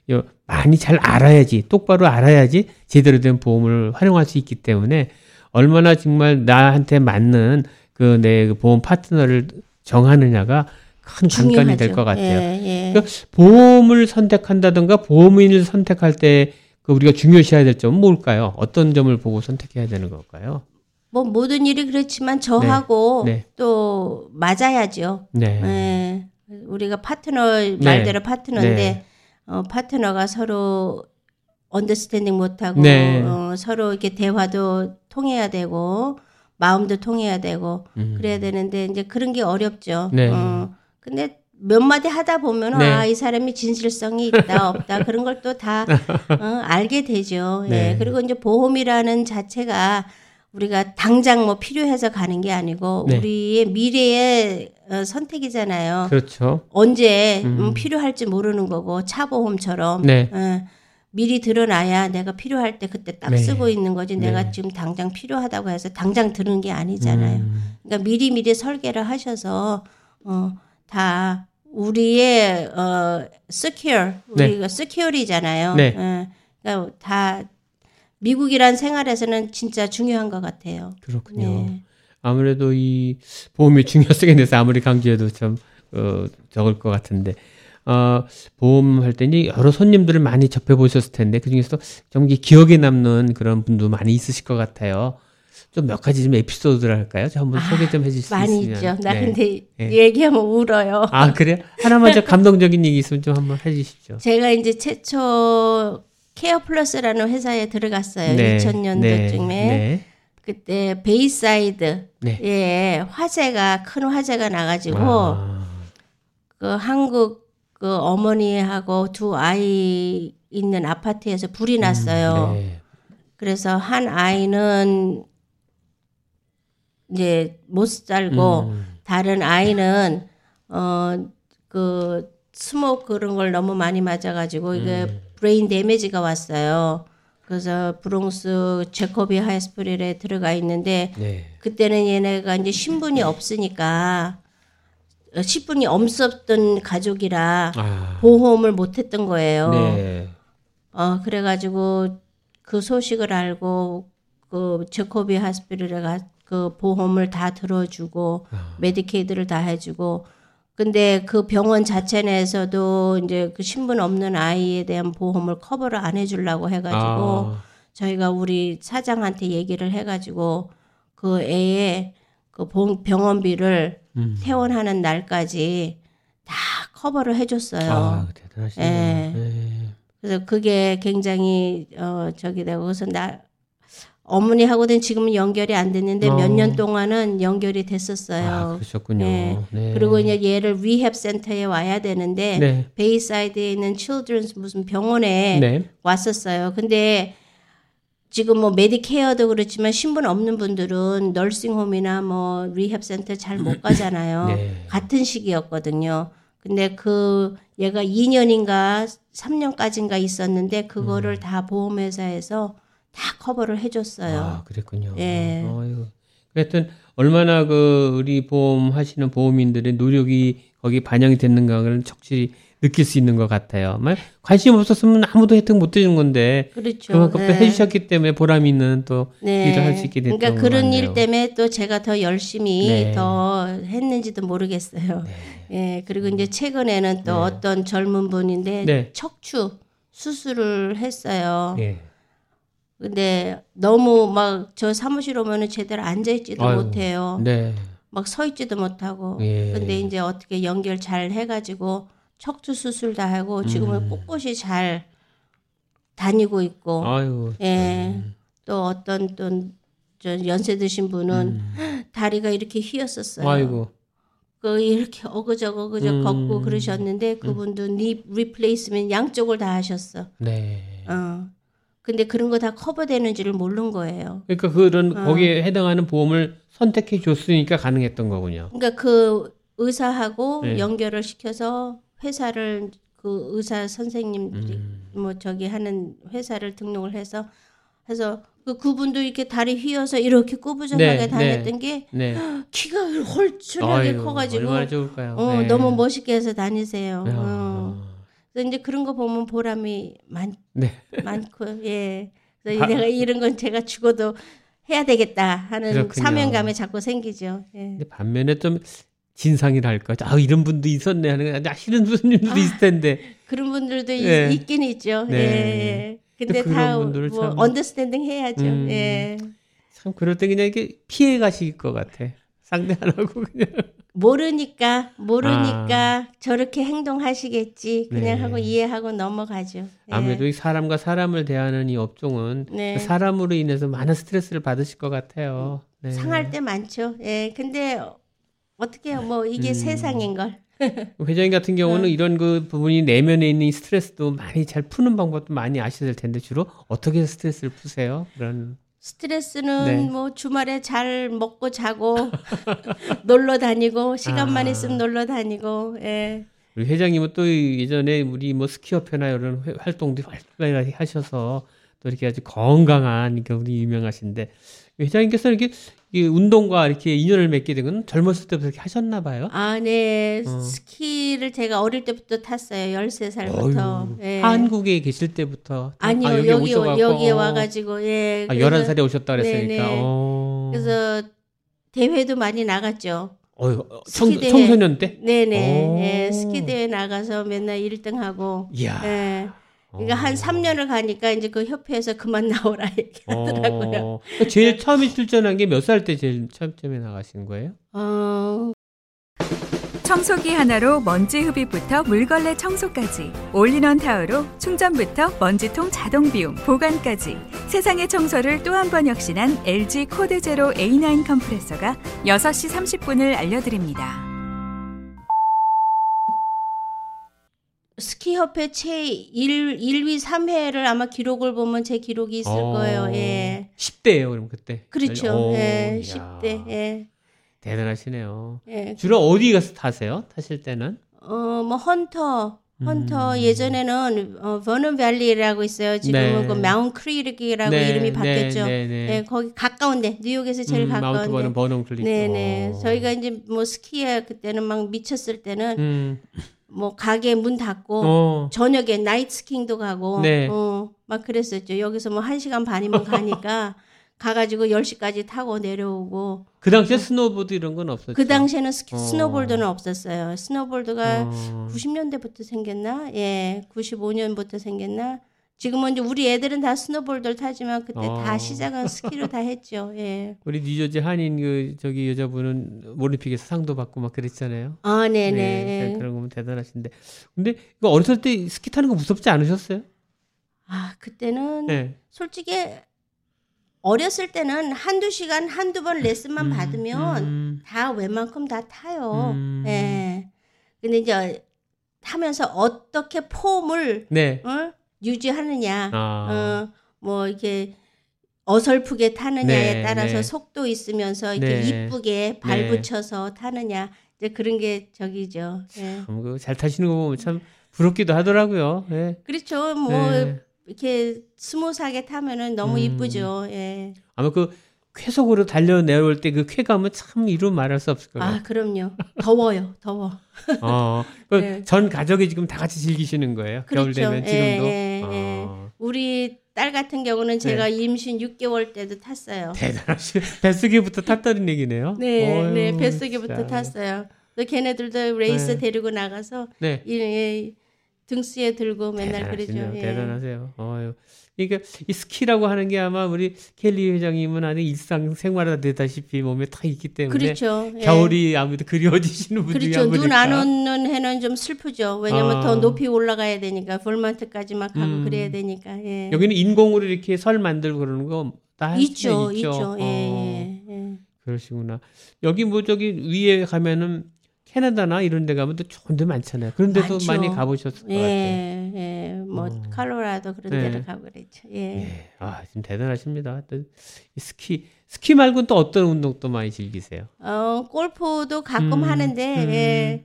요 많이 잘 알아야지 똑바로 알아야지 제대로 된 보험을 활용할 수 있기 때문에 얼마나 정말 나한테 맞는 그 내 보험 파트너를 정하느냐가 큰 관건이 될. 것 같아요. 예, 예. 그러니까 보험을 선택한다든가 보험인을 선택할 때 그 우리가 중요시해야 될 점은 뭘까요? 어떤 점을 보고 선택해야 되는 걸까요? 뭐 모든 일이 그렇지만 저하고 네. 또 맞아야죠. 네. 예. 우리가 파트너 말대로 파트너인데 네. 어, 파트너가 서로 understanding 못하고 네. 어, 서로 이렇게 대화도 통해야 되고 마음도 통해야 되고 음. 그래야 되는데 이제 그런 게 어렵죠. 네. 어, 근데 몇 마디 하다 보면 네. 아, 이 사람이 진실성이 있다, 없다. 그런 걸 또 다 어, 알게 되죠. 네. 예. 그리고 이제 보험이라는 자체가 우리가 당장 뭐 필요해서 가는 게 아니고 네. 우리의 미래의 어, 선택이잖아요. 그렇죠. 언제 음. 음, 필요할지 모르는 거고 차 보험처럼 네. 어, 미리 드러나야 내가 필요할 때 그때 딱 네. 쓰고 있는 거지 네. 내가 지금 당장 필요하다고 해서 당장 드는 게 아니잖아요. 음. 그러니까 미리 미리 설계를 하셔서 어, 다 우리의 어 secure 네. 우리가 secure이잖아요. 네. 예. 그러니까 다 미국이란 생활에서는 진짜 중요한 것 같아요. 그렇군요. 네. 아무래도 이 보험의 중요성에 대해서 아무리 강조해도 참 어, 적을 것 같은데 어, 보험할 때니 여러 손님들을 많이 접해 보셨을 텐데 그 중에서도 좀 기억에 남는 그런 분도 많이 있으실 것 같아요. 좀 몇 가지 좀 에피소드를 할까요? 저 한번 소개 좀 해주실 수 아, 많이 있으면. 있죠. 나 네. 근데 네. 얘기하면 울어요. 아 그래요? 하나만 저 감동적인 얘기 있으면 좀 한번 해주십시오. 제가 이제 최초 Care Plus라는 회사에 들어갔어요. 2000년도쯤에 네. 그때 베이사이드에 네. 화재가 큰 화재가 나가지고 아, 그 한국 그 어머니하고 두 아이 있는 아파트에서 불이 났어요. 네. 그래서 한 아이는 이제 못 살고 음, 다른 아이는 어 그 smoke 그런 걸 너무 많이 마셔가지고 이게 음. brain damage가 왔어요. 그래서 브롱스 Jacobi Hospital에 들어가 있는데 네. 그때는 얘네가 이제 신분이 없으니까 어, 신분이 없었던 가족이라 아, 보험을 못했던 거예요. 네. 어 그래가지고 그 소식을 알고 그 Jacobi Hospital에 가 그 보험을 다 들어주고 아. 메디케이드를 다 해주고 근데 그 병원 자체 내에서도 이제 그 신분 없는 아이에 대한 보험을 커버를 안 해주려고 해가지고 아, 저희가 우리 사장한테 얘기를 해가지고 그 애의 그 봉- 병원비를 음. 퇴원하는 날까지 다 커버를 해줬어요. 아, 대단하시네요. 예. 네. 그래서 그게 굉장히 어 저기 되고 그래서 나 어머니하고는 지금은 연결이 안 됐는데 어. 몇년 동안은 연결이 됐었어요. 아, 그러셨군요. 네. 네. 그리고 이제 얘를 rehab 센터에 와야 되는데 네. 베이사이드에 있는 children's 무슨 병원에 네. 왔었어요. 근데 지금 뭐 메디케어도 그렇지만 신분 없는 분들은 nursing home이나 뭐 rehab 센터 잘 못 가잖아요. 네. 같은 시기였거든요. 근데 그 얘가 2년인가 3년까지인가 있었는데 그거를 음. 다 보험회사에서 다 커버를 해줬어요. 아, 그랬군요. 예. 어휴. 하여튼 얼마나 그 우리 보험 하시는 보험인들의 노력이 거기 반영이 됐는가를 절실히 느낄 수 있는 것 같아요. 막 관심 없었으면 아무도 혜택 못 드는 건데 그렇죠. 그만큼 또 네. 해주셨기 때문에 보람 있는 또 일을 할 수 있게 됐던 그러니까 것 그런. 일 때문에 또 제가 더 열심히 네. 더 했는지도 모르겠어요. 예, 그리고 이제 최근에는 또 어떤 젊은 분인데 네. 척추 수술을 했어요. 예. 근데 너무 막 저 사무실 오면은 제대로 앉아 있지도 아유, 못해요. 네. 막 서 있지도 못하고. 예. 근데 이제 어떻게 연결 잘 해가지고 척추 수술 다 하고 지금은 음. 꼿꼿이 잘 다니고 있고. 아유. 예. 또 어떤 또저 연세 드신 분은 다리가 이렇게 휘었었어요. 음. 아이고. 그 이렇게 어그적 어그적 음. 걷고 그러셨는데 그분도 니 리플레이스면 양쪽을 다 하셨어. 네. 어. 근데 그런 거 다 커버되는지를 모르는 거예요. 그러니까 그런 어. 거기에 해당하는 보험을 선택해 줬으니까 가능했던 거군요. 그러니까 그 의사하고 네. 연결을 시켜서 회사를 그 의사 선생님들이 음. 뭐 저기 하는 회사를 등록을 해서 해서 그 그분도 이렇게 다리 휘어서 이렇게 꾸부정하게 네, 다녔던 게 네. 키가 헐쭉하게 아유, 커가지고? 어, 네. 너무 멋있게 해서 다니세요. 어. 야. 그래서 이제 그런 거 보면 보람이 많, 네. 많고 예. 그래서 바- 내가 이런 건 제가 죽어도 해야 되겠다 하는 그렇군요. 사명감이 자꾸 생기죠. 예. 근데 반면에 좀 진상이랄까. 아, 이런 분도 있었네 하는 아, 싫은 손님들도 있을 텐데. 그런 분들도 있- 네. 있긴 있죠. 네. 예, 예. 근데 다 분들을 뭐 참- 언더스탠딩 해야죠. 음. 예. 참 그럴 때 그냥 이렇게 피해 가실 것 같아. 상대 안 하고 그냥. 모르니까 모르니까 저렇게 행동하시겠지. 그냥 아. 네. 하고 이해하고 넘어가죠. 예. 아무래도 이 사람과 사람을 대하는 이 업종은 네. 그 사람으로 인해서 많은 스트레스를 받으실 것 같아요. 네. 상할 때 많죠. 예. 근데 어떻게 해요? 뭐 이게 음. 세상인 걸. 회장님 같은 경우는 네. 이런 그 부분이 내면에 있는 이 스트레스도 많이 잘 푸는 방법도 많이 아시을 텐데 주로 어떻게 스트레스를 푸세요? 그런 스트레스는 네. 뭐 주말에 잘 먹고 자고 놀러 다니고 시간만 아. 있으면 놀러 다니고 예. 우리 회장님은 또 예전에 우리 뭐 스키협회나 이런 회- 활동도 활발히 하셔서 또 이렇게 아주 건강한 그러니까 우리 유명하신데 회장님께서 이렇게 이 운동과 이렇게 인연을 맺게 된 건 젊었을 때부터 이렇게 하셨나 봐요. 아, 네. 어. 스키를 제가 어릴 때부터 탔어요. 13살부터. 어휴, 예. 한국에 계실 때부터 아니요. 아, 여기 여기, 와 가지고 예. 아, 그래서- 11살에 오셨다 그랬으니까. 네네. 어. 그래서 대회도 많이 나갔죠. 어휴, 청, 스키 대회. 청소년 때? 네, 네. 오. 예. 스키 대회 나가서 맨날 1등 하고 이야. 예. 그러니까 한 어. 3년을 가니까 이제 그 협회에서 그만 나오라 얘기하더라고요. 어. 제일 처음에 출전한 게 몇 살 때 제일 처음에 나가신 거예요? 어, 청소기 하나로 먼지 흡입부터 물걸레 청소까지 올인원 타워로 충전부터 먼지통 자동 비움 보관까지 세상의 청소를 또 한 번 혁신한 LG 코드 제로 A9 컴프레서가 6시 30분을 알려드립니다. 스키 협회 최 1, 1위 3회를 아마 기록을 보면 제 기록이 있을 어. 거예요. 예. 10대예요, 그럼 그때. 그렇죠. 오, 예. 이야. 10대. 예. 대단하시네요. 예. 주로 어디 가서 타세요? 타실 때는? 어, 뭐 헌터 헌터 음. 예전에는 어, Vernon Valley라고 있어요. 지금은 네. 그 Mountain Creek이라고 네, 이름이 네, 바뀌었죠. 네, 네. 예, 거기 가까운데 뉴욕에서 제일 음, 마운트 가까운데. 버는 Vernon Creek. 네네. 어. 저희가 이제 뭐 스키에 그때는 막 미쳤을 때는 음. 뭐 가게 문 닫고 어. 저녁에 night skiing도 가고 네. 어, 막 그랬었죠. 여기서 뭐 1시간 반이면 가니까 가가지고 10시까지 타고 내려오고 그 당시에 스노보드 이런 건 없었죠. 그 당시에는 스키, 어. 스노보드는 없었어요. 스노보드가 어. 90년대부터 생겼나? 예, 95년부터 생겼나? 지금은 이제 우리 애들은 다 스노보드를 타지만 그때 어. 다 시작은 스키로 다 했죠. 예. 우리 뉴저지 한인 그 저기 여자분은 올림픽에서 상도 받고 막 그랬잖아요. 아, 네네. 네, 그런 거면 대단하신데. 근데 이거 어렸을 때 스키 타는 거 무섭지 않으셨어요? 아, 그때는 네. 솔직히 어렸을 때는 한두 시간, 한두 번 레슨만 음, 받으면 음, 다 웬만큼 다 타요. 음. 예. 근데 이제 타면서 어떻게 폼을 네. 어? 유지하느냐, 아. 어, 뭐 이렇게 어설프게 타느냐에 네, 따라서 네. 속도 있으면서 이렇게 네. 이쁘게 발 네. 붙여서 타느냐, 이제 그런 게 저기죠. 예. 참, 그거 잘 타시는 거 보면 참 부럽기도 하더라고요. 예. 그렇죠. 뭐 네. 이렇게 smooth하게 타면은 너무 음. 이쁘죠. 예. 아마 그 쾌속으로 달려 내려올 때 그 쾌감은 참 이루 말할 수 없을 거예요. 아, 그럼요. 더워요. 더워. 어, 그 네. 전 가족이 지금 다 같이 즐기시는 거예요. 겨울 그렇죠. 되면 예, 지금도. 예, 예. 어, 우리 딸 같은 경우는 제가 임신 6개월 때도 탔어요. 대단하시. 뱃속에부터 탔다는 얘기네요. 네, 어휴, 네, 뱃속에부터. 탔어요. 또 걔네들도 레이스 네. 데리고 나가서 네. 이, 이 등수에 들고 맨날 그러죠. 대단하시네요. 예. 대단하세요. 어휴. 그러니까 이 스키라고 하는 게 아마 우리 켈리 회장님은 아주 일상 생활화 되다시피 몸에 다 있기 때문에 그렇죠. 예. 겨울이 아무래도 그리워지시는 분들이 그렇죠. 눈. 안 오는 해는 좀 슬프죠. 왜냐면 아. 더 높이 올라가야 되니까 볼만트까지만 가고 음. 그래야 되니까. 예. 여기는 인공으로 이렇게 설 만들고 그러는 거 다 있죠, 있죠. 있죠. 예, 어, 예, 예. 그러시구나. 여기 뭐 저기 위에 가면은 캐나다나 이런 데 가면 또 좋은 데 많잖아요. 그런 데도 많죠. 많이 가보셨을 것 같아요. 예, 예, 뭐 어. 칼로라도 그런 네. 데를 가고 그랬죠. 예. 예. 아, 지금 대단하십니다. 스키, 스키 말고는 또 어떤 운동 또 많이 즐기세요? 어, 골프도 가끔 음, 하는데 음. 예.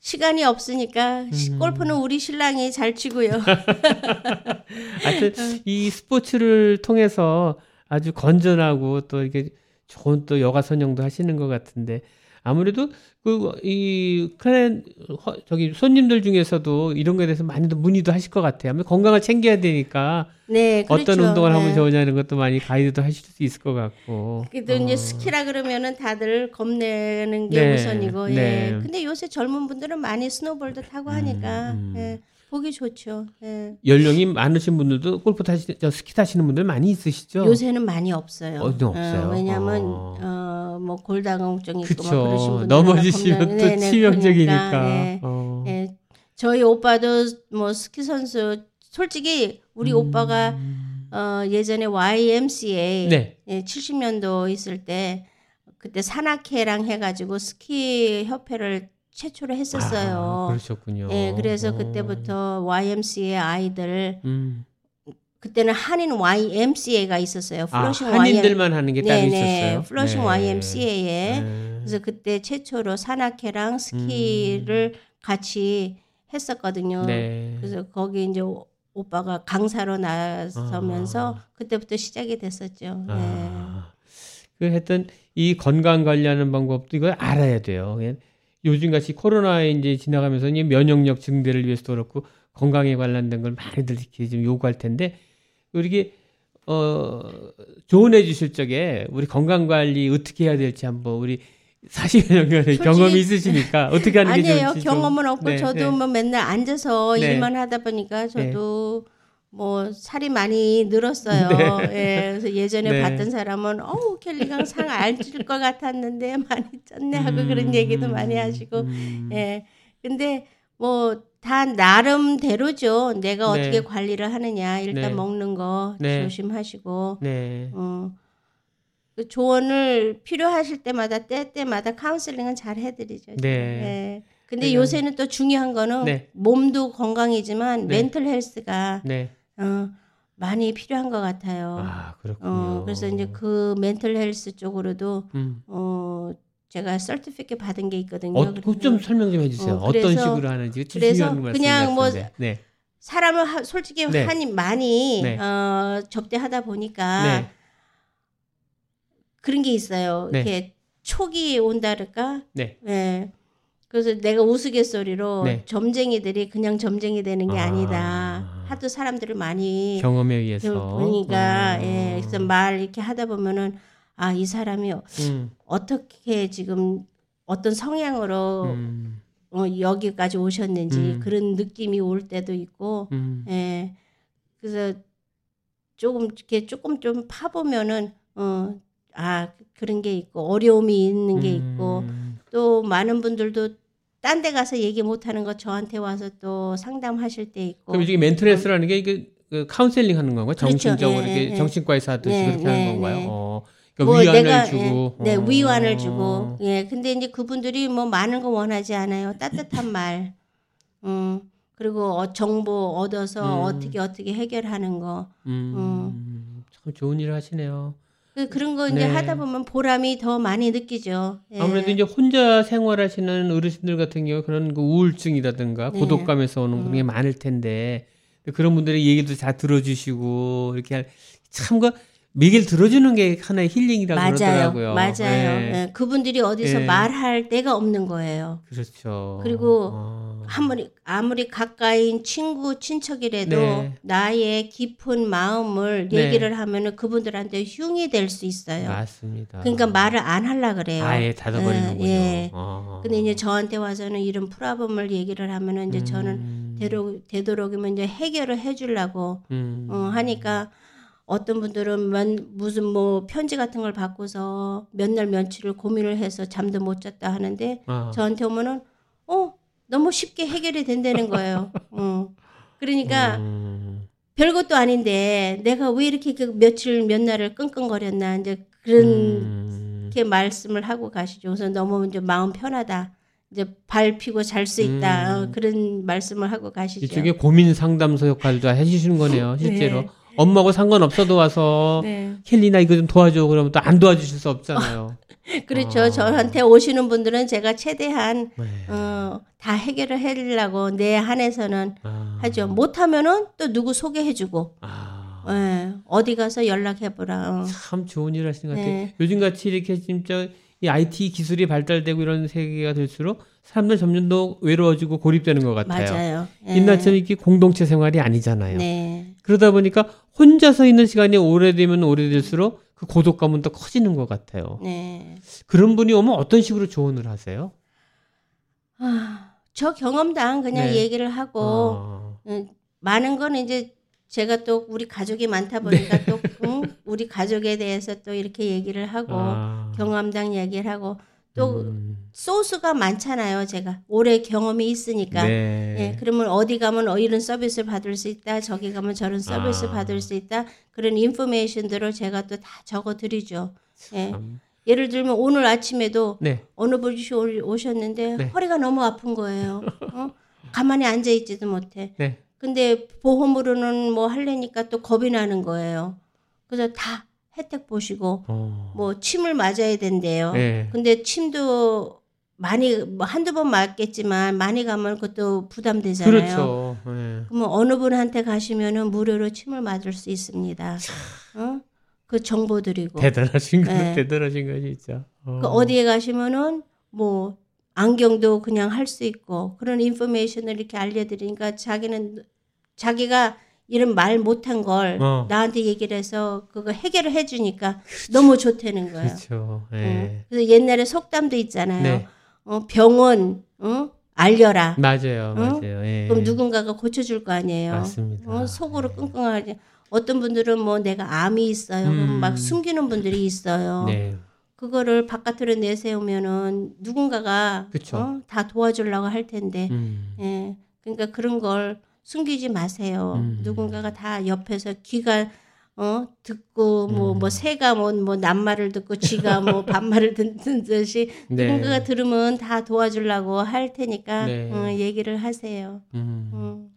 시간이 없으니까 시- 음. 골프는 우리 신랑이 잘 치고요. 하여튼 어. 이 스포츠를 통해서 아주 건전하고 또 이렇게 좋은 또 여가 선영도 하시는 것 같은데 아무래도 그이 클랜 허- 저기 손님들 중에서도 이런 거에 대해서 많이도 문의도 하실 것 같아요. 아무래도 건강을 챙겨야 되니까 네, 그렇죠. 어떤 운동을 하면 예. 좋으냐는 것도 많이 가이드도 하실 수 있을 것 같고. 그래도 어. 이제 스키라 그러면은 다들 겁내는 게 네, 우선이고, 예. 네. 근데 요새 젊은 분들은 많이 스노보드도 타고 하니까, 음. 예. 보기 좋죠. 예. 연령이 많으신 분들도 골프 타시, 저 스키 타시는 분들 많이 있으시죠? 요새는 많이 없어요. 어, 네, 없어요. 왜냐하면 어. 어, 뭐 골다공증 있고 그러신 분들 넘어지시면 또 치명적이니까. 네. 어. 예. 저희 오빠도 뭐 스키 선수 솔직히 우리 오빠가 어, 예전에 YMCA 음. 네. 예, 70년도 있을 때 그때 산악회랑 해가지고 스키 협회를 최초로 했었어요. 아, 그러셨군요. 예, 그래서 어. 그때부터 YMCA 아이들 음. 그때는 한인 YMCA가 있었어요. 아, 플러싱 한인들만 하는 게 따로. 있었어요. 플러싱 네. YMCA에 네. 그래서 그때 최초로 산악회랑 음. 스키를 같이 했었거든요. 네. 그래서 거기 이제 오- 오빠가 강사로 나서면서 아. 그때부터 시작이 됐었죠. 네. 아, 그 했던 이 건강 관리하는 방법도 이걸 알아야 돼요. 예. 요즘 같이 코로나에 이제 지나가면서 이 면역력 증대를 위해서도 그렇고 건강에 관련된 걸 많이들 이렇게 좀 요구할 텐데 우리 어 조언해 주실 적에 우리 건강 관리 어떻게 해야 될지 한번 우리 40여 년간의 솔직히- 경험이 있으시니까 어떻게 하는 게 아니에요. 좋을지 좀- 경험은 없고 네, 저도 네. 뭐 맨날 앉아서 네. 일만 하다 보니까 저도 뭐 살이 많이 늘었어요. 예, 그래서 예전에 네. 봤던 사람은 어우 켈리강 상 안 찔 것 같았는데 많이 쪘네 하고 음, 그런 얘기도 많이 하시고 음. 예. 근데 뭐 다 나름대로죠. 내가 네. 어떻게 관리를 하느냐. 일단 네. 먹는 거 네. 조심하시고 네. 어. 그 조언을 필요하실 때마다 때 때마다 카운슬링은 잘 해드리죠. 네. 예. 근데 요새는 또 중요한 거는 네. 몸도 건강이지만 네. 멘탈 헬스가 네. 어, 많이 필요한 것 같아요. 아, 그렇군요. 어, 그래서 이제 그 멘탈 헬스 쪽으로도 음. 어, 제가 설티피케 받은 게 있거든요. 어, 그거 좀 그래서 설명 좀 해주세요. 어, 어, 떤 그래서- 식으로 하는지 좀 그래서 그냥 뭐. 네. 사람을 하- 솔직히 네. 한이 많이 네. 어, 접대하다 보니까 네. 그런 게 있어요. 네. 이렇게 촉이 온다랄까? 네. 예. 그래서 내가 우스갯소리로 네. 점쟁이들이 그냥 점쟁이 되는 게 아. 아. 니다 하도 사람들을 많이 경험에 의해서 보니까 어. 예. 그래서 말 이렇게 하다 보면은 아 이 사람이 음. 어떻게 지금 어떤 성향으로 음. 어, 여기까지 오셨는지 음. 그런 느낌이 올 때도 있고 음. 예. 그래서 조금 이렇게 조금 좀 파보면은 어, 아 그런 게 있고 어려움이 있는 게 있고 음. 또 많은 분들도 딴 데 가서 얘기 못 하는 거 저한테 와서 또 상담하실 때 있고 그럼 이게 멘트레스라는 게 이게 그 카운셀링 하는 건가요? 그렇죠. 정신적으로 예, 이렇게 예. 정신과에서 하듯이 네, 그렇게 네, 하는 건가요? 네. 어. 그러니까 위안을 주고. 예, 네 어. 위안을 주고 예 근데 이제 그분들이 뭐 많은 거 원하지 않아요 따뜻한 말 음, 그리고 어, 정보 얻어서 음. 어떻게 어떻게 해결하는 거 음. 참 좋은 일을 하시네요. 그, 그런 거 이제 네. 하다 보면 보람이 더 많이 느끼죠 예. 아무래도 이제 혼자 생활하시는 어르신들 같은 경우 그런 그 우울증이라든가 네. 고독감에서 오는 그런 게 많이 텐데 그런 분들의 얘기도 다 들어주시고 이렇게 참그 얘기를 들어주는 게 하나의 힐링이라고 맞아요 그러더라고요. 맞아요 네. 예, 그분들이 어디서 예. 말할 데가 없는 거예요 그렇죠. 그리고 어. 아무리 아무리 가까인 친구 친척이라도 네. 나의 깊은 마음을 네. 얘기를 하면은 그분들한테 흉이 될 수 있어요. 맞습니다. 그러니까 말을 안 하려 그래요. 아예 닫아버리는군요. 예, 예. 어. 근데 이제 저한테 와서는 이런 프라범을 얘기를 하면은 이제 저는 음. 되도, 되도록이면 이제 해결을 해주려고 음. 어, 하니까 어떤 분들은 면, 무슨 뭐 편지 같은 걸 받고서 몇 날 며칠을 고민을 해서 잠도 못 잤다 하는데 아. 저한테 오면은 어 너무 쉽게 해결이 된다는 거예요. 어. 그러니까 음. 별것도 아닌데 내가 왜 이렇게 그 며칠 몇 날을 끙끙거렸나 이제 그런 음. 이렇게 말씀을 하고 가시죠. 그래서 너무 이제 마음 편하다. 이제 발 피고 잘 수 있다. 음. 어, 그런 말씀을 하고 가시죠. 이쪽에 고민 상담소 역할도 해주시는 거네요, 실제로. 네. 엄마하고 상관없어도 와서 네. 켈리 나 이거 좀 도와줘 그러면 또 안 도와주실 수 없잖아요. 그렇죠. 아. 저한테 오시는 분들은 제가 최대한 네. 어, 다 해결을 해주려고 내 한해서는 아. 하죠. 못하면은 또 누구 소개해주고 아. 예, 어디 가서 연락해보라. 어. 참 좋은 일 하시는 것 같아요. 네. 요즘 같이 이렇게 진짜 이 IT 기술이 발달되고 이런 세계가 될수록 사람들 점점 더 외로워지고 고립되는 것 같아요. 맞아요. 예. 옛날처럼 이렇게 공동체 생활이 아니잖아요. 네. 그러다 보니까 혼자서 있는 시간이 오래되면 오래될수록 그 고독감은 더 커지는 것 같아요. 네. 그런 분이 오면 어떤 식으로 조언을 하세요? 아, 저 경험담 그냥 네. 얘기를 하고 어. 음, 많은 거는 이제 제가 또 우리 가족이 많다 보니까 또 응? 우리 가족에 대해서 또 이렇게 얘기를 하고 네. 아. 경험담 얘기를 하고 또 음. 소스가 많잖아요. 제가 오래 경험이 있으니까. 네. 예, 그러면 어디 가면 어, 이런 서비스를 받을 수 있다. 저기 가면 저런 서비스 아. 받을 수 있다. 그런 인포메이션들을 제가 또 다 적어 드리죠. 예. 참. 예를 들면 오늘 아침에도 네. 어느 분이 오- 오셨는데 네. 허리가 너무 아픈 거예요. 어? 가만히 앉아 있지도 못해. 네. 근데 보험으로는 뭐 할래니까 또 겁이 나는 거예요. 그래서 다 혜택 보시고 어. 뭐 침을 맞아야 된대요. 네. 근데 침도 많이 뭐 한두 번 맞겠지만 많이 가면 그것도 부담되잖아요. 그렇죠. 네. 그러면 어느 분한테 가시면은 무료로 침을 맞을 수 있습니다. 어? 그 정보 드리고 대단하신 거, 네. 대단하신 거 진짜. 어. 그 어디에 가시면은 뭐 안경도 그냥 할 수 있고 그런 인포메이션을 이렇게 알려드리니까 자기는 자기가 이런 말 못한 걸 어. 나한테 얘기를 해서 그거 해결을 해주니까 너무 좋다는 거예요. 그렇죠. 예. 응. 그래서 옛날에 속담도 있잖아요. 네. 어, 병원 어? 알려라. 맞아요. 응? 맞아요. 예. 그럼 누군가가 고쳐줄 거 아니에요. 맞습니다. 어, 속으로 끙끙하지. 어떤 분들은 뭐 내가 암이 있어요. 음. 막 숨기는 분들이 있어요. 네. 그거를 바깥으로 내세우면은 누군가가. 어? 다 도와주려고 할 텐데. 음. 예. 그러니까 그런 걸 숨기지 마세요. 음. 누군가가 다 옆에서 귀가 어 듣고 뭐 음. 뭐 새가 뭐, 뭐 낱말을 듣고 쥐가 뭐 반말을 듣는 듯이 네. 누군가가 들으면 다 도와주려고 할 테니까 네. 어, 얘기를 하세요. 음. 음.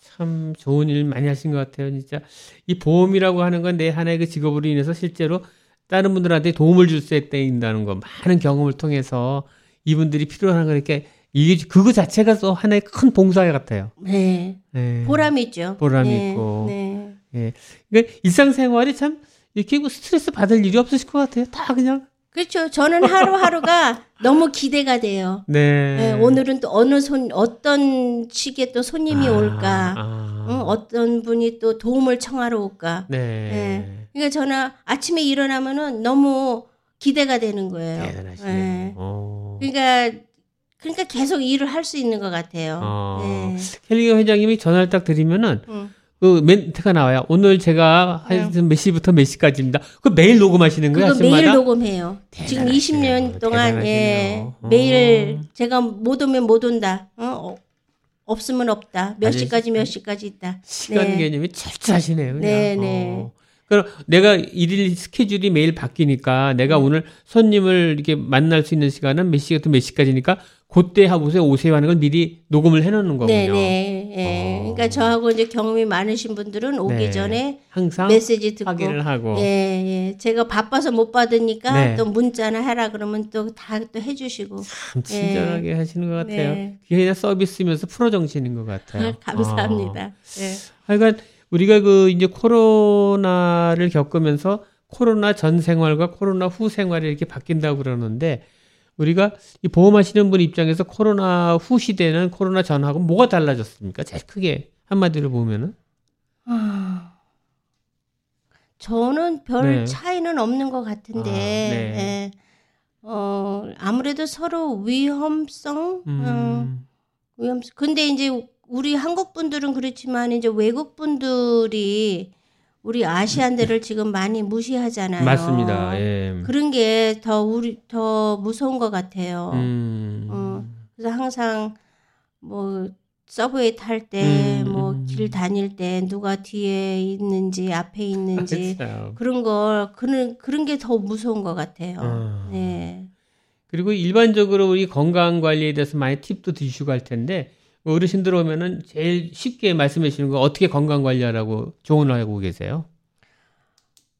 참 좋은 일 많이 하신 것 같아요. 진짜 이 보험이라고 하는 건 내 하나의 그 직업으로 인해서 실제로 다른 분들한테 도움을 줄 수 있다는 거 많은 경험을 통해서 이분들이 필요한 거 이렇게 이게 그거 자체가 또 하나의 큰 봉사 같아요. 네. 네. 보람 있죠. 보람이 네. 있고. 네. 예. 그러니까 일상생활이 참 이렇게 뭐 스트레스 받을 일이 없으실 것 같아요. 다 그냥. 그렇죠. 저는 하루하루가 너무 기대가 돼요. 네. 네, 오늘은 또 어느 손 어떤 시기에 또 손님이 아, 올까? 아. 응, 어떤 분이 또 도움을 청하러 올까? 네. 네. 그러니까 저는 아침에 일어나면은 너무 기대가 되는 거예요. 대단하시네요. 네. 어. 그러니까 그러니까 계속 일을 할 수 있는 것 같아요. 어. 네. 헬리경 회장님이 전화를 딱 드리면은 응. 그 멘트가 나와요. 오늘 제가 하여튼 몇 시부터 몇 시까지입니다. 그 매일 녹음하시는 거예요, 그거? 매일 녹음해요. 지금 대단하시네요. 20년 동안 예 대단하시네요. 어. 매일 제가 못 오면 못 온다. 어? 어, 없으면 없다. 몇 아니, 시까지 몇 시까지 있다. 시간 네. 개념이 철저하시네요. 그냥. 네, 네. 어. 그럼 내가 일일 스케줄이 매일 바뀌니까 내가 음. 오늘 손님을 이렇게 만날 수 있는 시간은 몇 시부터 몇 시까지니까 그때 하고서 오세요 하는 걸 미리 녹음을 해놓는 거군요. 네, 네. 예. 어. 그러니까 저하고 이제 경험이 많으신 분들은 오기 네. 전에 항상 메시지 듣고 확인을 하고. 예, 예. 제가 바빠서 못 받으니까 네. 또 문자나 해라 그러면 또 다 또 해주시고. 참 친절하게 하시는 것 같아요. 네. 그게 서비스면서 프로 정신인 것 같아요. 감사합니다. 어. 예. 하여간 우리가 그 이제 코로나를 겪으면서 코로나 전 생활과 코로나 후 생활이 이렇게 바뀐다고 그러는데 우리가 이 보험하시는 분 입장에서 코로나 후 시대는 코로나 전하고 뭐가 달라졌습니까? 제일 크게 한마디로 보면은 아, 저는 별 네. 차이는 없는 것 같은데, 아, 네. 예. 어, 아무래도 서로 위험성, 어, 음, 위험. 근데 이제 우리 한국 분들은 그렇지만 이제 외국 분들이 우리 아시안들을 지금 많이 무시하잖아요. 맞습니다. 예. 그런 게 더 우리 더 무서운 것 같아요. 음. 어, 그래서 항상 뭐 서브웨이 탈때 음, 뭐 음. 길 다닐 때 누가 뒤에 있는지 앞에 있는지 그렇죠. 그런 걸 그런 그런 게 더 무서운 것 같아요. 어. 네. 그리고 일반적으로 우리 건강 관리에 대해서 많이 팁도 드시고 할 텐데 어르신들 오면은 제일 쉽게 말씀해 주시는 거 어떻게 건강 관리하라고 조언을 하고 계세요?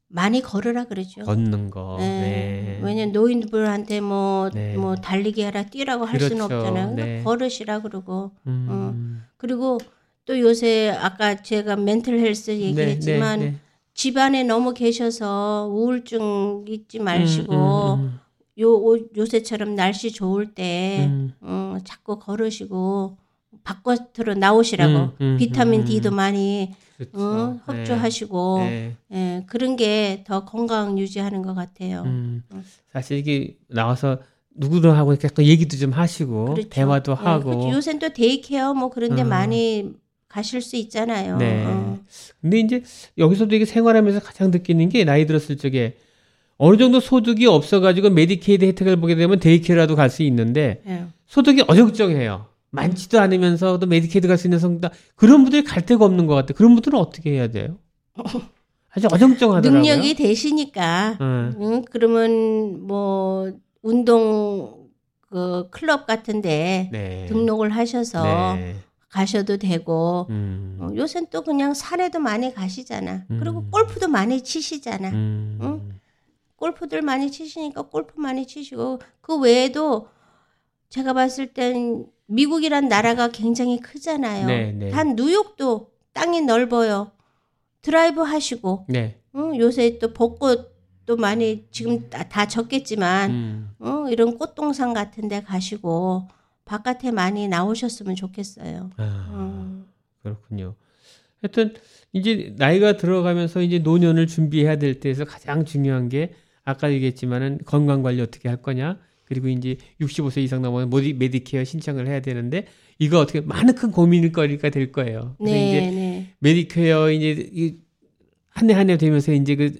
많이 걸으라 그러죠. 걷는 거. 네. 네. 왜냐면 노인분한테 뭐, 네. 뭐 달리기 하라 뛰라고 할 수는 그렇죠. 없잖아요. 그러니까 네. 걸으시라 그러고 음. 그리고 또 요새 아까 제가 멘탈 헬스 얘기했지만 네, 네, 네. 집안에 너무 계셔서 우울증 잊지 마시고 음, 음, 요 오- 요새처럼 날씨 좋을 때 음. 어, 자꾸 걸으시고 바깥으로 나오시라고 음, 음, 비타민 음. D도 많이. 어, 섭취하시고 네. 예, 그런 게 더 건강 유지하는 것 같아요. 음. 사실 이게 나와서 누구도 하고 이렇게 또 얘기도 좀 하시고 그렇죠. 대화도 예, 하고. 그렇죠. 요새는 또 daycare 뭐 그런데 음. 많이 가실 수 있잖아요. 네. 어. 근데 이제 여기서도 이게 생활하면서 가장 느끼는 게 나이 들었을 적에 어느 정도 소득이 없어가지고 메디케이드 혜택을 보게 되면 daycare라도 갈 수 있는데 예. 소득이 어정쩡해요. 많지도 않으면서도 메디케이드 갈 수 있는 성다 그런 분들이 갈 데가 없는 것 같아요. 그런 분들은 어떻게 해야 돼요? 아주 어정쩡하더라고요. 능력이 되시니까 응. 응, 그러면 뭐 운동 그 클럽 같은데 네. 등록을 하셔서 네. 가셔도 되고 음. 어, 요새는 또 그냥 산에도 많이 가시잖아. 그리고 음. 골프도 많이 치시잖아. 음. 응? 골프들 많이 치시니까 골프 많이 치시고 그 외에도 제가 봤을 땐 미국이란 나라가 굉장히 크잖아요. 네, 네. 단 뉴욕도 땅이 넓어요. 드라이브 하시고 네. 응? 요새 또 벚꽃도 많이 지금 다, 다 졌겠지만 음. 어, 이런 꽃동산 같은 데 가시고 바깥에 많이 나오셨으면 좋겠어요. 아. 음. 그렇군요. 하여튼 이제 나이가 들어가면서 이제 노년을 준비해야 될 때에서 가장 중요한 게 아까 얘기했지만은 건강 관리 어떻게 할 거냐 그리고 이제 65세 이상 넘으면 모디 메디케어 신청을 해야 되는데 이거 어떻게 많은 큰 고민거리가 될 거예요. 그래서 네, 이제 네. 메디케어 이제 한 해 한 해 되면서 이제 그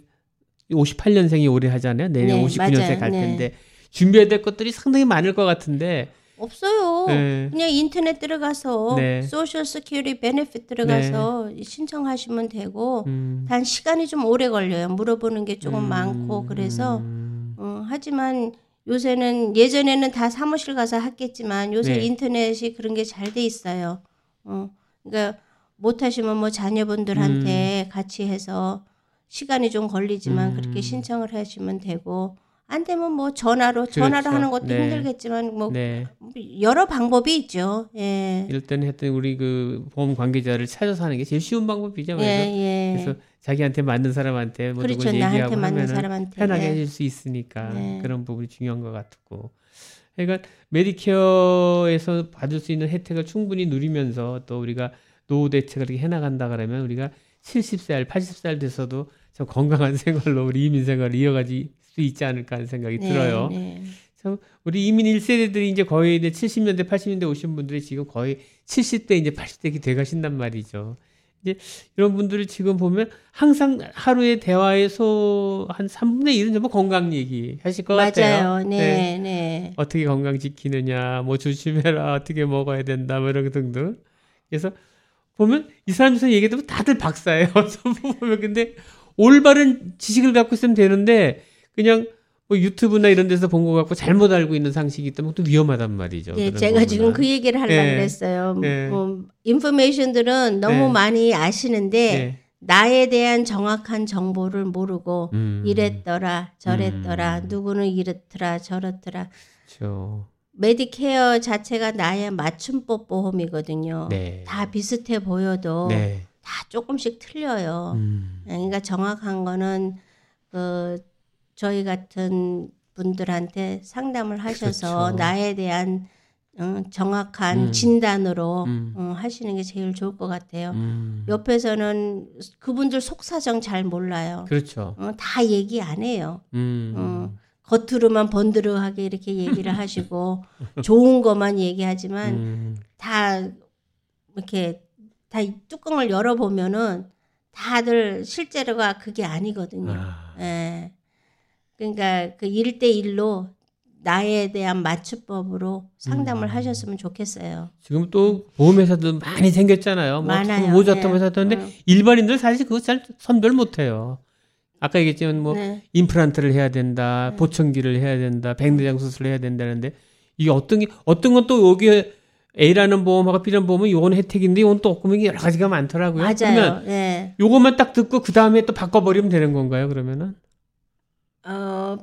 58년생이 올해 하잖아요. 내년 네, 59년생 맞아요. 갈 네. 텐데 준비해야 될 것들이 상당히 많을 것 같은데 없어요. 네. 그냥 인터넷 들어가서 네. Social Security benefit 들어가서 신청하시면 되고 음, 단 시간이 좀 오래 걸려요. 물어보는 게 조금 음, 많고 그래서 음, 어, 하지만 요새는 예전에는 다 사무실 가서 했겠지만 요새 네. 인터넷이 그런 게 잘 돼 있어요. 어, 그러니까 못 하시면 뭐 자녀분들한테 같이 해서 시간이 좀 걸리지만 음. 그렇게 신청을 하시면 되고 안 되면 뭐 전화로 전화로 그렇죠. 하는 것도 네. 힘들겠지만 뭐 네. 여러 방법이 있죠. 예. 일단 했던 우리 그 보험 관계자를 찾아서 하는 게 제일 쉬운 방법이죠. 예, 예. 그래서 자기한테 맞는 사람한테 뭐 그렇죠. 누구 얘기하고 하면은 사람한테. 편하게 예. 해줄 수 있으니까 네. 그런 부분이 중요한 것 같고. 그러니까 Medicare에서 받을 수 있는 혜택을 충분히 누리면서 또 우리가 노후 대책을 이렇게 해나간다 그러면 우리가 70살, 80살 돼서도 참 건강한 생활로 우리 이민 생활을 이어가지 수 있지 않을까 하는 생각이 네, 들어요. 네. 참 우리 이민 1세대들이 이제 거의 이제 70년대, 80년대 오신 분들이 지금 거의 70대 이제 80대기 돼 가신단 말이죠. 이제 이런 분들을 지금 보면 항상 하루의 대화의 소한 3분의 1은 전부 건강 얘기 하실 것 같아요. 맞아요. 네, 네. 어떻게 건강 지키느냐, 뭐 조심해라, 어떻게 먹어야 된다, 뭐 이런 거 등등. 그래서 보면 이 사람들 얘기해도 다들 박사예요. 전부 보면 근데 올바른 지식을 갖고 있으면 되는데 그냥 뭐 유튜브나 이런 데서 본거 갖고 잘못 알고 있는 상식이 있다면 또 위험하단 말이죠. 네, 제가 부분은. 지금 그 얘기를 하려고 네. 그랬어요. 네. 뭐 인포메이션들은 너무 네. 많이 아시는데 네. 나에 대한 정확한 정보를 모르고 음, 이랬더라 저랬더라 음. 누구는 이렇더라 저렇더라 그렇죠. 메디케어 자체가 나의 맞춤형 보험이거든요. 네. 다 비슷해 보여도 네. 다 조금씩 틀려요. 음, 그러니까 정확한 거는 그 저희 같은 분들한테 상담을 하셔서 그렇죠. 나에 대한 어, 정확한 음. 진단으로 음. 어, 하시는 게 제일 좋을 것 같아요. 음. 옆에서는 그분들 속사정 잘 몰라요. 그렇죠. 어, 다 얘기 안 해요. 음. 어, 겉으로만 번드르하게 이렇게 얘기를 하시고 좋은 것만 얘기하지만 음. 다 이렇게 다이 뚜껑을 열어보면은 다들 실제로가 그게 아니거든요. 아, 예. 그러니까 그 1대 1로 나에 대한 맞춤법으로 상담을 음. 하셨으면 좋겠어요. 지금 또 보험회사도 많이 생겼잖아요. 뭐 많아요. 모자tom 네. 회사도 근데 어. 일반인들 사실 그거 잘 선별 못해요. 아까 얘기했지만 뭐 네. 임플란트를 해야 된다, 네. 보청기를 해야 된다, 백내장 수술을 해야 된다는데 이게 어떤 게 어떤 건 또 여기에 A라는 보험하고 B라는 보험은 요건 혜택인데 요건 또 없고 이게 여러 가지가 많더라고요. 맞아요. 그러면 예. 요것만 딱 듣고 그 다음에 또 바꿔버리면 되는 건가요? 그러면은 어,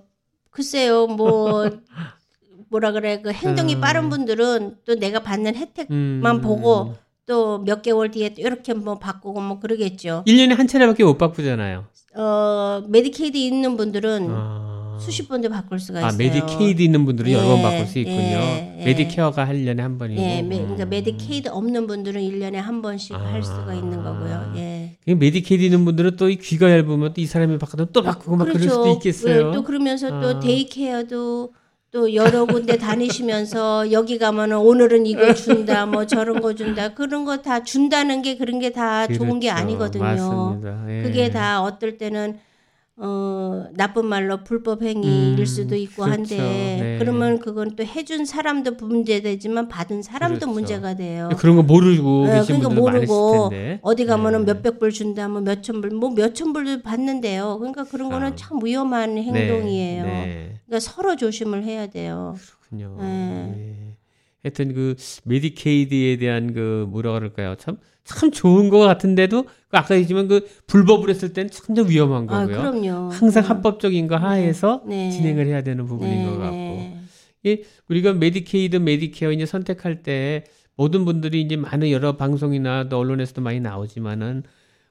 글쎄요, 뭐, 뭐라 그래, 그 행동이 음. 빠른 분들은 또 내가 받는 혜택만 음, 보고 또 몇 개월 뒤에 또 이렇게 뭐 바꾸고 뭐 그러겠죠. 1년에 한 차례밖에 못 바꾸잖아요. 어, 메디케이드 있는 분들은 아, 수십 번도 바꿀 수가 아, 있어요. 메디케이드 있는 분들은 여러 번 예, 바꿀 수 있군요. 예, 예. Medicare가 1년에 한 번이고. 예, 메, 그러니까 음. 메디케이드 없는 분들은 1년에 한 번씩 아. 할 수가 있는 거고요. 예. 이 메디케이드 있는 분들은 또 이 귀가 얇으면 또 이 사람이 바꾸면 또 바꾸고 막 그럴 수도 있겠어요. 예, 또 그러면서 아. 또 daycare도 또 여러 군데 다니시면서 여기 가면은 오늘은 이거 준다, 뭐 저런 거 준다, 그런 거 다 준다는 게 그런 게 다 좋은 게 그렇죠. 아니거든요. 맞습니다. 예. 그게 다 어떨 때는 어 나쁜 말로 불법 행위일 음, 수도 있고 그렇죠. 한데 네. 그러면 그건 또 해준 사람도 문제되지만 받은 사람도 그렇죠. 문제가 돼요. 그런 거 모르고 예, 계신 그러니까 모르고. 어디 가면은 네. 몇백 불 준다, 뭐 몇천 불, 뭐 몇천 불도 받는데요. 그러니까 그런 거는 아. 참 위험한 네, 행동이에요. 네, 그러니까 서로 조심을 해야 돼요. 그렇군요. 네. 예. 하여튼 그 Medicaid에 대한 그 뭐라 그럴까요? 참 참 좋은 것 같은데도 그 아까 얘기했지만 그 불법으로 했을 때는 참좀 위험한 아, 거고요. 그럼요. 항상 음. 합법적인 거 하에서 네. 진행을 해야 되는 부분인 네, 것 같고. 네. 예, 우리가 Medicaid, Medicare 이제 선택할 때 모든 분들이 이제 많은 여러 방송이나 또 언론에서도 많이 나오지만은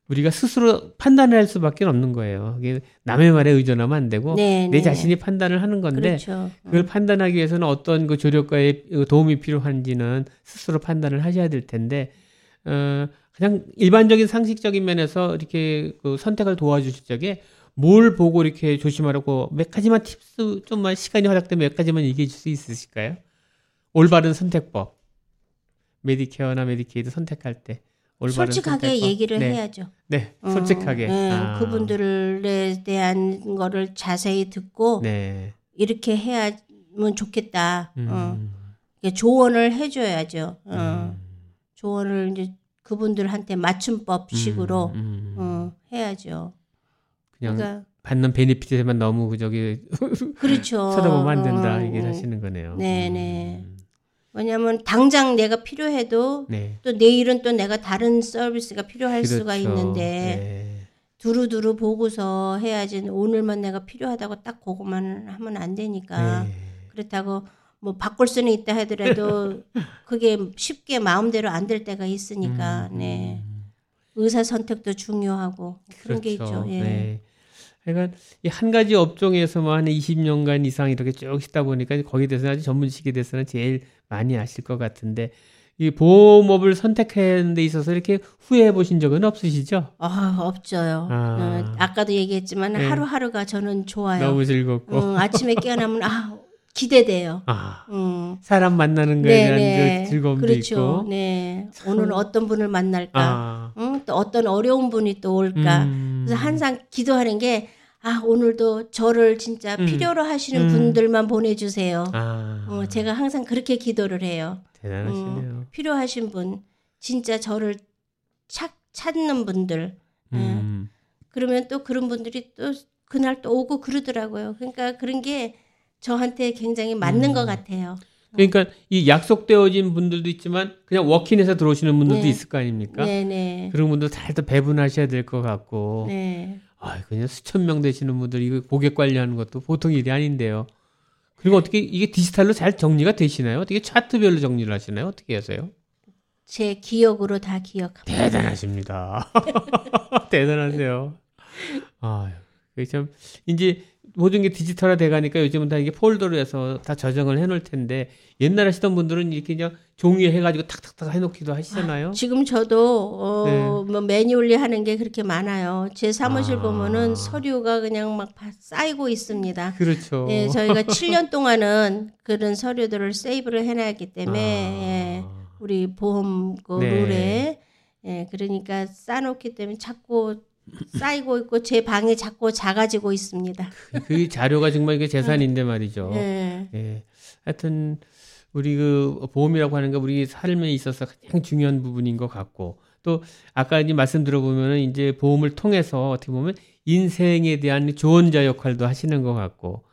우리가 스스로 판단할 수밖에 없는 거예요. 이게 남의 말에 의존하면 안 되고 네, 내 네. 자신이 판단을 하는 건데 그렇죠. 그걸 판단하기 위해서는 어떤 그 조력자의 도움이 필요한지는 스스로 판단을 하셔야 될 텐데 어, 그냥 일반적인 상식적인 면에서 이렇게 그 선택을 도와주실 적에 뭘 보고 이렇게 조심하라고 몇 가지만 tips 좀만 시간이 허락되면 몇 가지만 얘기해 줄 수 있으실까요? 올바른 선택법. 메디케어나 메디케이드 선택할 때 올바른 솔직하게 선택법. 얘기를 네. 해야죠. 네, 어, 솔직하게. 네, 아, 그분들에 대한 거를 자세히 듣고 네. 이렇게 해야면 좋겠다. 음. 어. 조언을 해줘야죠. 어. 음. 조언을 이제 그분들한테 맞춤법식으로 음, 음. 어, 해야죠. 그냥 그러니까 받는 베네핏에만 너무 저기 그렇죠. 쳐다보면 안 된다 어, 얘기를 어. 하시는 거네요. 네, 네. 음. 왜냐하면 당장 내가 필요해도 네. 또 내일은 또 내가 다른 서비스가 필요할 수가 그렇죠. 있는데 네. 두루두루 보고서 해야지 오늘만 내가 필요하다고 딱 그것만 하면 안 되니까 네. 그렇다고 뭐 바꿀 수는 있다 하더라도 그게 쉽게 마음대로 안 될 때가 있으니까 음, 네 음. 의사 선택도 중요하고 그런 게 그렇죠. 있죠. 예. 네. 그러니까 이 한 가지 업종에서만 한 20년간 이상 이렇게 쭉 있다 보니까 거기에 대해서 아주 전문직에 대해서는 제일 많이 아실 것 같은데 이 보험업을 선택하는 데 있어서 이렇게 후회해 보신 적은 없으시죠? 아 없죠요. 아. 어, 아까도 얘기했지만 네. 하루하루가 저는 좋아요. 너무 즐겁고 어, 아침에 깨어나면 아 기대돼요. 아 음. 사람 만나는 거에 대한 그 즐거움도 그렇죠. 있고 네. 오늘 어떤 분을 만날까? 아 응? 또 어떤 어려운 분이 또 올까? 음. 그래서 항상 기도하는 게 아, 오늘도 저를 진짜 음. 필요로 하시는 음. 분들만 보내주세요. 아 어, 제가 항상 그렇게 기도를 해요. 대단하시네요. 필요하신 분, 진짜 저를 찾, 찾는 분들. 음. 그러면 또 그런 분들이 또 그날 또 오고 그러더라고요. 그러니까 그런 게 저한테 굉장히 맞는 음. 것 같아요. 그러니까 이 약속되어진 분들도 있지만 그냥 워킹해서 들어오시는 분들도 네. 있을 거 아닙니까? 네네. 그런 분들 잘또 배분하셔야 될 것 같고. 네. 아, 그냥 수천 명 되시는 분들 이거 고객 관리하는 것도 보통 일이 아닌데요. 그리고 어떻게 이게 디지털로 잘 정리가 되시나요? 어떻게 차트별로 정리를 하시나요? 어떻게 하세요? 제 기억으로 다 기억합니다. 대단하십니다. 대단하세요. 아, 참 이제 모든 게 디지털화 돼 가니까 요즘은 다 이게 폴더로 해서 다 저장을 해 놓을 텐데 옛날 하시던 분들은 이렇게 그냥 종이에 해 가지고 탁탁탁 해 놓기도 하시잖아요. 지금 저도 어, 네. 뭐 매뉴얼리 하는 게 그렇게 많아요. 제 사무실 아. 보면은 서류가 그냥 막 바- 쌓이고 있습니다. 그렇죠. 예, 저희가 7년 동안은 그런 서류들을 세이브를 해놨기 때문에 예, 아. 우리 보험 그 네. 룰에 예, 그러니까 쌓아놓기 때문에 자꾸 쌓이고 있고 제 방이 자꾸 작아지고 있습니다. 그 자료가 정말 이게 재산인데 말이죠. 예. 예. 하여튼 우리 그 보험이라고 하는 게 우리 삶에 있어서 가장 중요한 부분인 것 같고 또 아까 이제 말씀 들어보면은 이제 보험을 통해서 어떻게 보면 인생에 대한 조언자 역할도 하시는 것 같고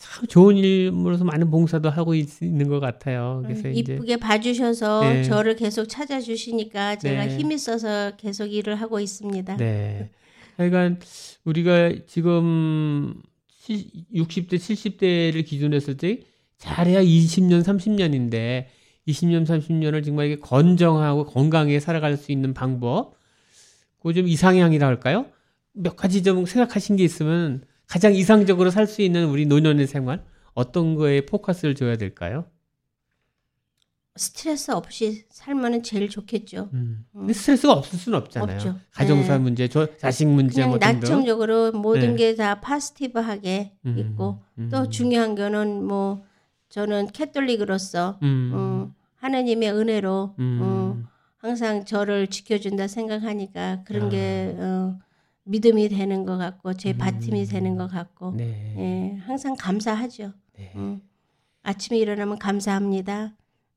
참 좋은 일으로서 많은 봉사도 하고 있, 는것 같아요. 그래서 이제 이쁘게 봐주셔서 네. 저를 계속 찾아주시니까 제가 네. 힘이 있어서 계속 일을 하고 있습니다. 네. 하여간 우리가 지금 60대, 70대를 기준으로 했을 때 잘해야 20년, 30년인데 20년, 30년을 정말 이게 건정하고 건강하게 살아갈 수 있는 방법, 그 좀 이상향이라 할까요? 몇 가지 좀 생각하신 게 있으면 가장 이상적으로 살 수 있는 우리 노년의 생활 어떤 거에 포커스를 줘야 될까요? 스트레스 없이 살면은 제일 좋겠죠. 음. 근데 스트레스가 없을 수는 없잖아요. 없죠. 가정사 네. 문제, 저 자식 문제 그냥 뭐. 나청적으로 모든 네. 게다 파스티브하게 음, 있고 음, 또 중요한 거는 뭐 저는 캐톨릭으로서 음, 어, 하나님의 은혜로 음. 어, 항상 저를 지켜준다 생각하니까 그런 아. 게 어, 믿음이 되는 것 같고 제 음. 바팀이 되는 것 같고 네. 예, 항상 감사하죠. 네. 음. 아침에 일어나면 감사합니다.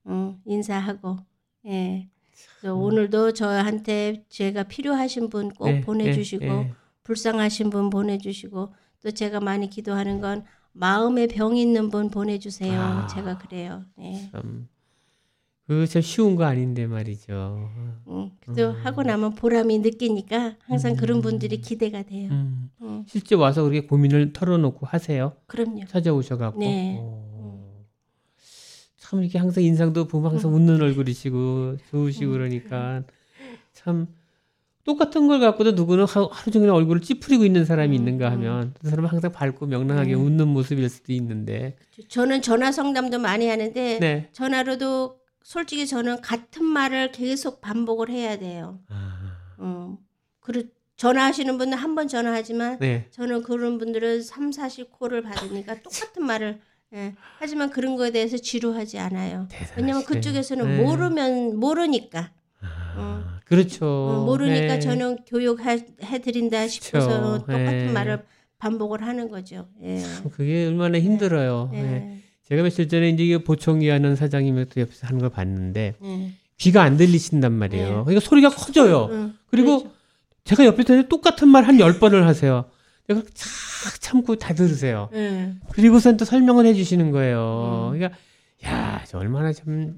음, 인사하고 예. 오늘도 저한테 제가 필요하신 분 꼭 네, 보내주시고 네, 네. 불쌍하신 분 보내주시고 또 제가 많이 기도하는 건 마음에 병 있는 분 보내주세요. 아. 제가 그래요. 예. 참, 그거 참 쉬운 거 아닌데 말이죠. 음, 그래도 하고 나면 보람이 느끼니까 항상 그런 분들이 기대가 돼요. 음. 음, 실제 와서 그렇게 고민을 털어놓고 하세요. 그럼요. 찾아오셔갖고. 네. 오. 참 이렇게 항상 인상도 보면 항상 웃는 얼굴이시고 좋으시고 그러니까 참 똑같은 걸 갖고도 누구는 하- 하루 종일 얼굴을 찌푸리고 있는 사람이 있는가 하면 그 사람은 항상 밝고 명랑하게 웃는 모습일 수도 있는데 저는 전화 상담도 많이 하는데 네. 전화로도 솔직히 저는 같은 말을 계속 반복을 해야 돼요. 아, 그렇 전화하시는 분은 한 번 전화하지만 네. 저는 그런 분들은 3, 4실 콜을 받으니까 똑같은 말을 예. 하지만 그런 거에 대해서 지루하지 않아요. 왜냐면 대단하시네요. 그쪽에서는 네. 모르면 모르니까 아, 그렇죠. 어, 모르니까 네. 저는 교육해 드린다 싶어서 그쵸. 똑같은 네. 말을 반복을 하는 거죠. 예. 그게 얼마나 힘들어요. 예. 네. 제가 며칠 전에 이제 이게 보청기 하는 사장님이 또 옆에서 하는 걸 봤는데 예. 귀가 안 들리신단 말이에요. 네. 그러니까 소리가 커져요. 응, 그리고 그렇죠. 제가 옆에 있는데 똑같은 말 한 열번을 하세요. 내가 착 참고 다 들으세요. 예. 그리고선 또 설명을 해주시는 거예요. 음. 그러니까 야, 저 얼마나 참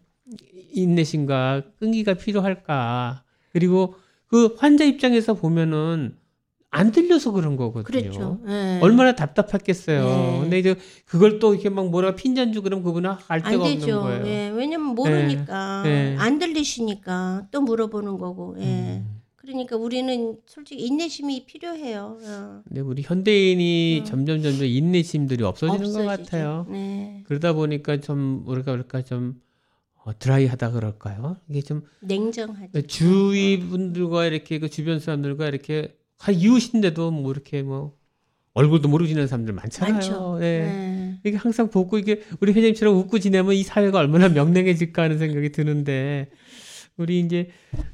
인내심과 끈기가 필요할까. 그리고 그 환자 입장에서 보면은 안 들려서 그런 거거든요. 그렇죠. 예. 얼마나 답답했겠어요. 네. 근데 이제 그걸 또 이렇게 막 뭐라 핀잔 주 그러면 그분은 알안 데가 없는. 거예요. 예. 왜냐면 모르니까 네. 안 들리시니까 또 물어보는 거고. 예. 음. 그러니까 우리는 솔직히 인내심이 필요해요. 어. 근데 우리 현대인이 음. 점점 점점 인내심들이 없어지는 것 없어지죠. 같아요. 네. 그러다 보니까 좀 뭐랄까 그럴까 좀 어, 드라이하다 그럴까요? 이게 좀 냉정하죠. 주위 분들과 이렇게 그 주변 사람들과 이렇게 한 이웃인데도 뭐 이렇게 뭐 얼굴도 모르고 지내는 사람들 많잖아요. 많죠. 예. 네. 이게 항상 보고 이게 우리 회장님처럼 웃고 지내면 이 사회가 얼마나 명랑해질까 하는 생각이 드는데 우리 이제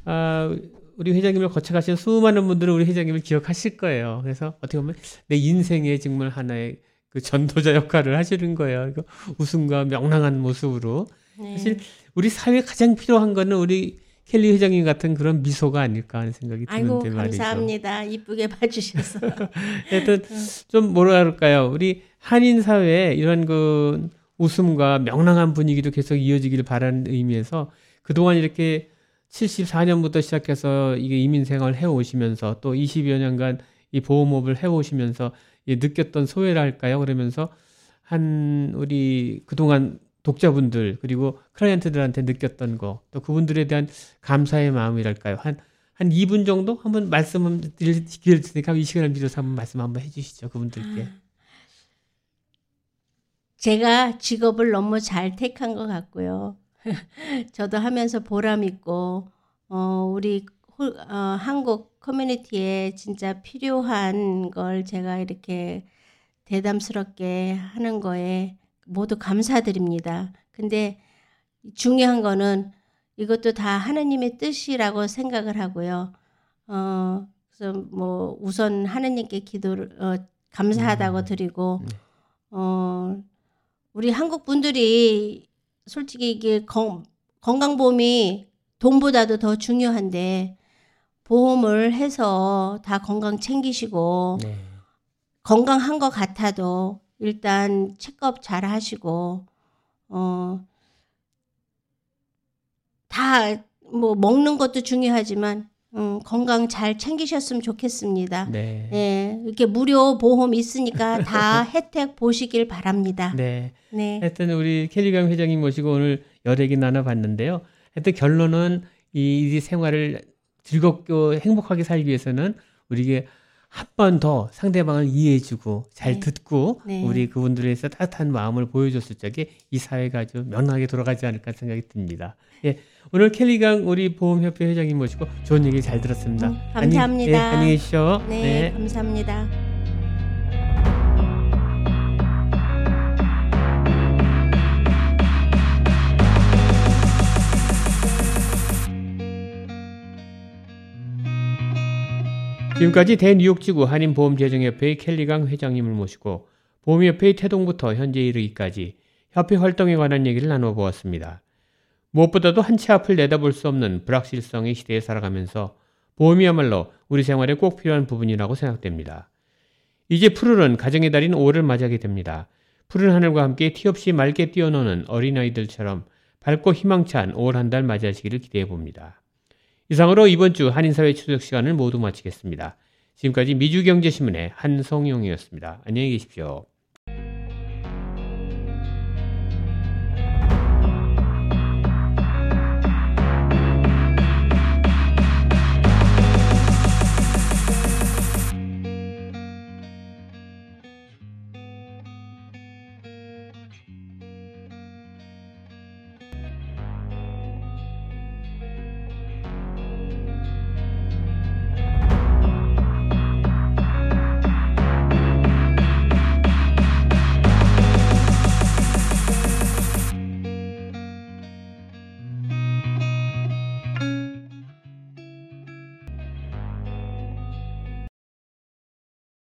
아 우리 회장님을 거쳐가신 수많은 분들은 우리 회장님을 기억하실 거예요. 그래서 어떻게 보면 내 인생의 정말 하나의 그 전도자 역할을 하시는 거예요. 이거 웃음과 명랑한 모습으로 네. 사실 우리 사회에 가장 필요한 거는 우리 켈리 회장님 같은 그런 미소가 아닐까 하는 생각이 아이고 드는데 말이죠. 감사합니다. 이쁘게 봐주셔서. 하여튼 좀 뭐라 그럴까요? 우리 한인 사회에 이런 그 웃음과 명랑한 분위기도 계속 이어지기를 바라는 의미에서 그동안 이렇게 74년부터 시작해서 이게 이민 생활을 해 오시면서 또 20여 년간 이 보험업을 해 오시면서 이 느꼈던 소외랄까요? 그러면서 한 우리 그동안 독자분들 그리고 클라이언트들한테 느꼈던 거 또 그분들에 대한 감사의 마음이랄까요? 한 한 2분 정도 한번 말씀 드릴 기회를 드리니까 이 시간을 빌어서 한번 말씀 한번 해주시죠 그분들께. 제가 직업을 너무 잘 택한 것 같고요. 저도 하면서 보람 있고 어, 우리 호- 어, 한국 커뮤니티에 진짜 필요한 걸 제가 이렇게 대담스럽게 하는 거에 모두 감사드립니다. 근데 중요한 거는 이것도 다 하느님의 뜻이라고 생각을 하고요. 어, 그래서 뭐 우선 하느님께 기도를 어, 감사하다고 드리고 어, 우리 한국 분들이 솔직히 이게 건, 건강보험이 돈보다도 더 중요한데 보험을 해서 다 건강 챙기시고 네. 건강한 것 같아도 일단 체크업 잘 하시고 어, 다 뭐 먹는 것도 중요하지만 음, 건강 잘 챙기셨으면 좋겠습니다. 네. 네, 이렇게 무료 보험 있으니까 다 혜택 보시길 바랍니다. 네. 네. 하여튼 우리 켈리강 회장님 모시고 오늘 여러 얘기 나눠봤는데요. 하여튼 결론은 이, 이 생활을 즐겁고 행복하게 살기 위해서는 우리에게 한 번 더 상대방을 이해해주고 잘 네. 듣고 네. 우리 그분들에서 따뜻한 마음을 보여줬을 적에 이 사회가 아주 명랑하게 돌아가지 않을까 생각이 듭니다. 예, 오늘 켈리강 우리 보험협회 회장님 모시고 좋은 얘기 잘 들었습니다. 음, 안녕- 감사합니다. 예, 안녕히 계십시오. 네, 감사합니다. 지금까지 대뉴욕지구 한인보험재정협회의 켈리강 회장님을 모시고 보험협회의 태동부터 현재 이르기까지 협회 활동에 관한 얘기를 나눠보았습니다. 무엇보다도 한 치 앞을 내다볼 수 없는 불확실성의 시대에 살아가면서 보험이야말로 우리 생활에 꼭 필요한 부분이라고 생각됩니다. 이제 푸르른 가정의 달인 5월을 맞이하게 됩니다. 푸른 하늘과 함께 티 없이 맑게 뛰어노는 어린아이들처럼 밝고 희망찬 5월 한 달 맞이하시기를 기대해 봅니다. 이상으로 이번 주 한인사회 추적 시간을 모두 마치겠습니다. 지금까지 미주경제신문의 한성용이었습니다. 안녕히 계십시오.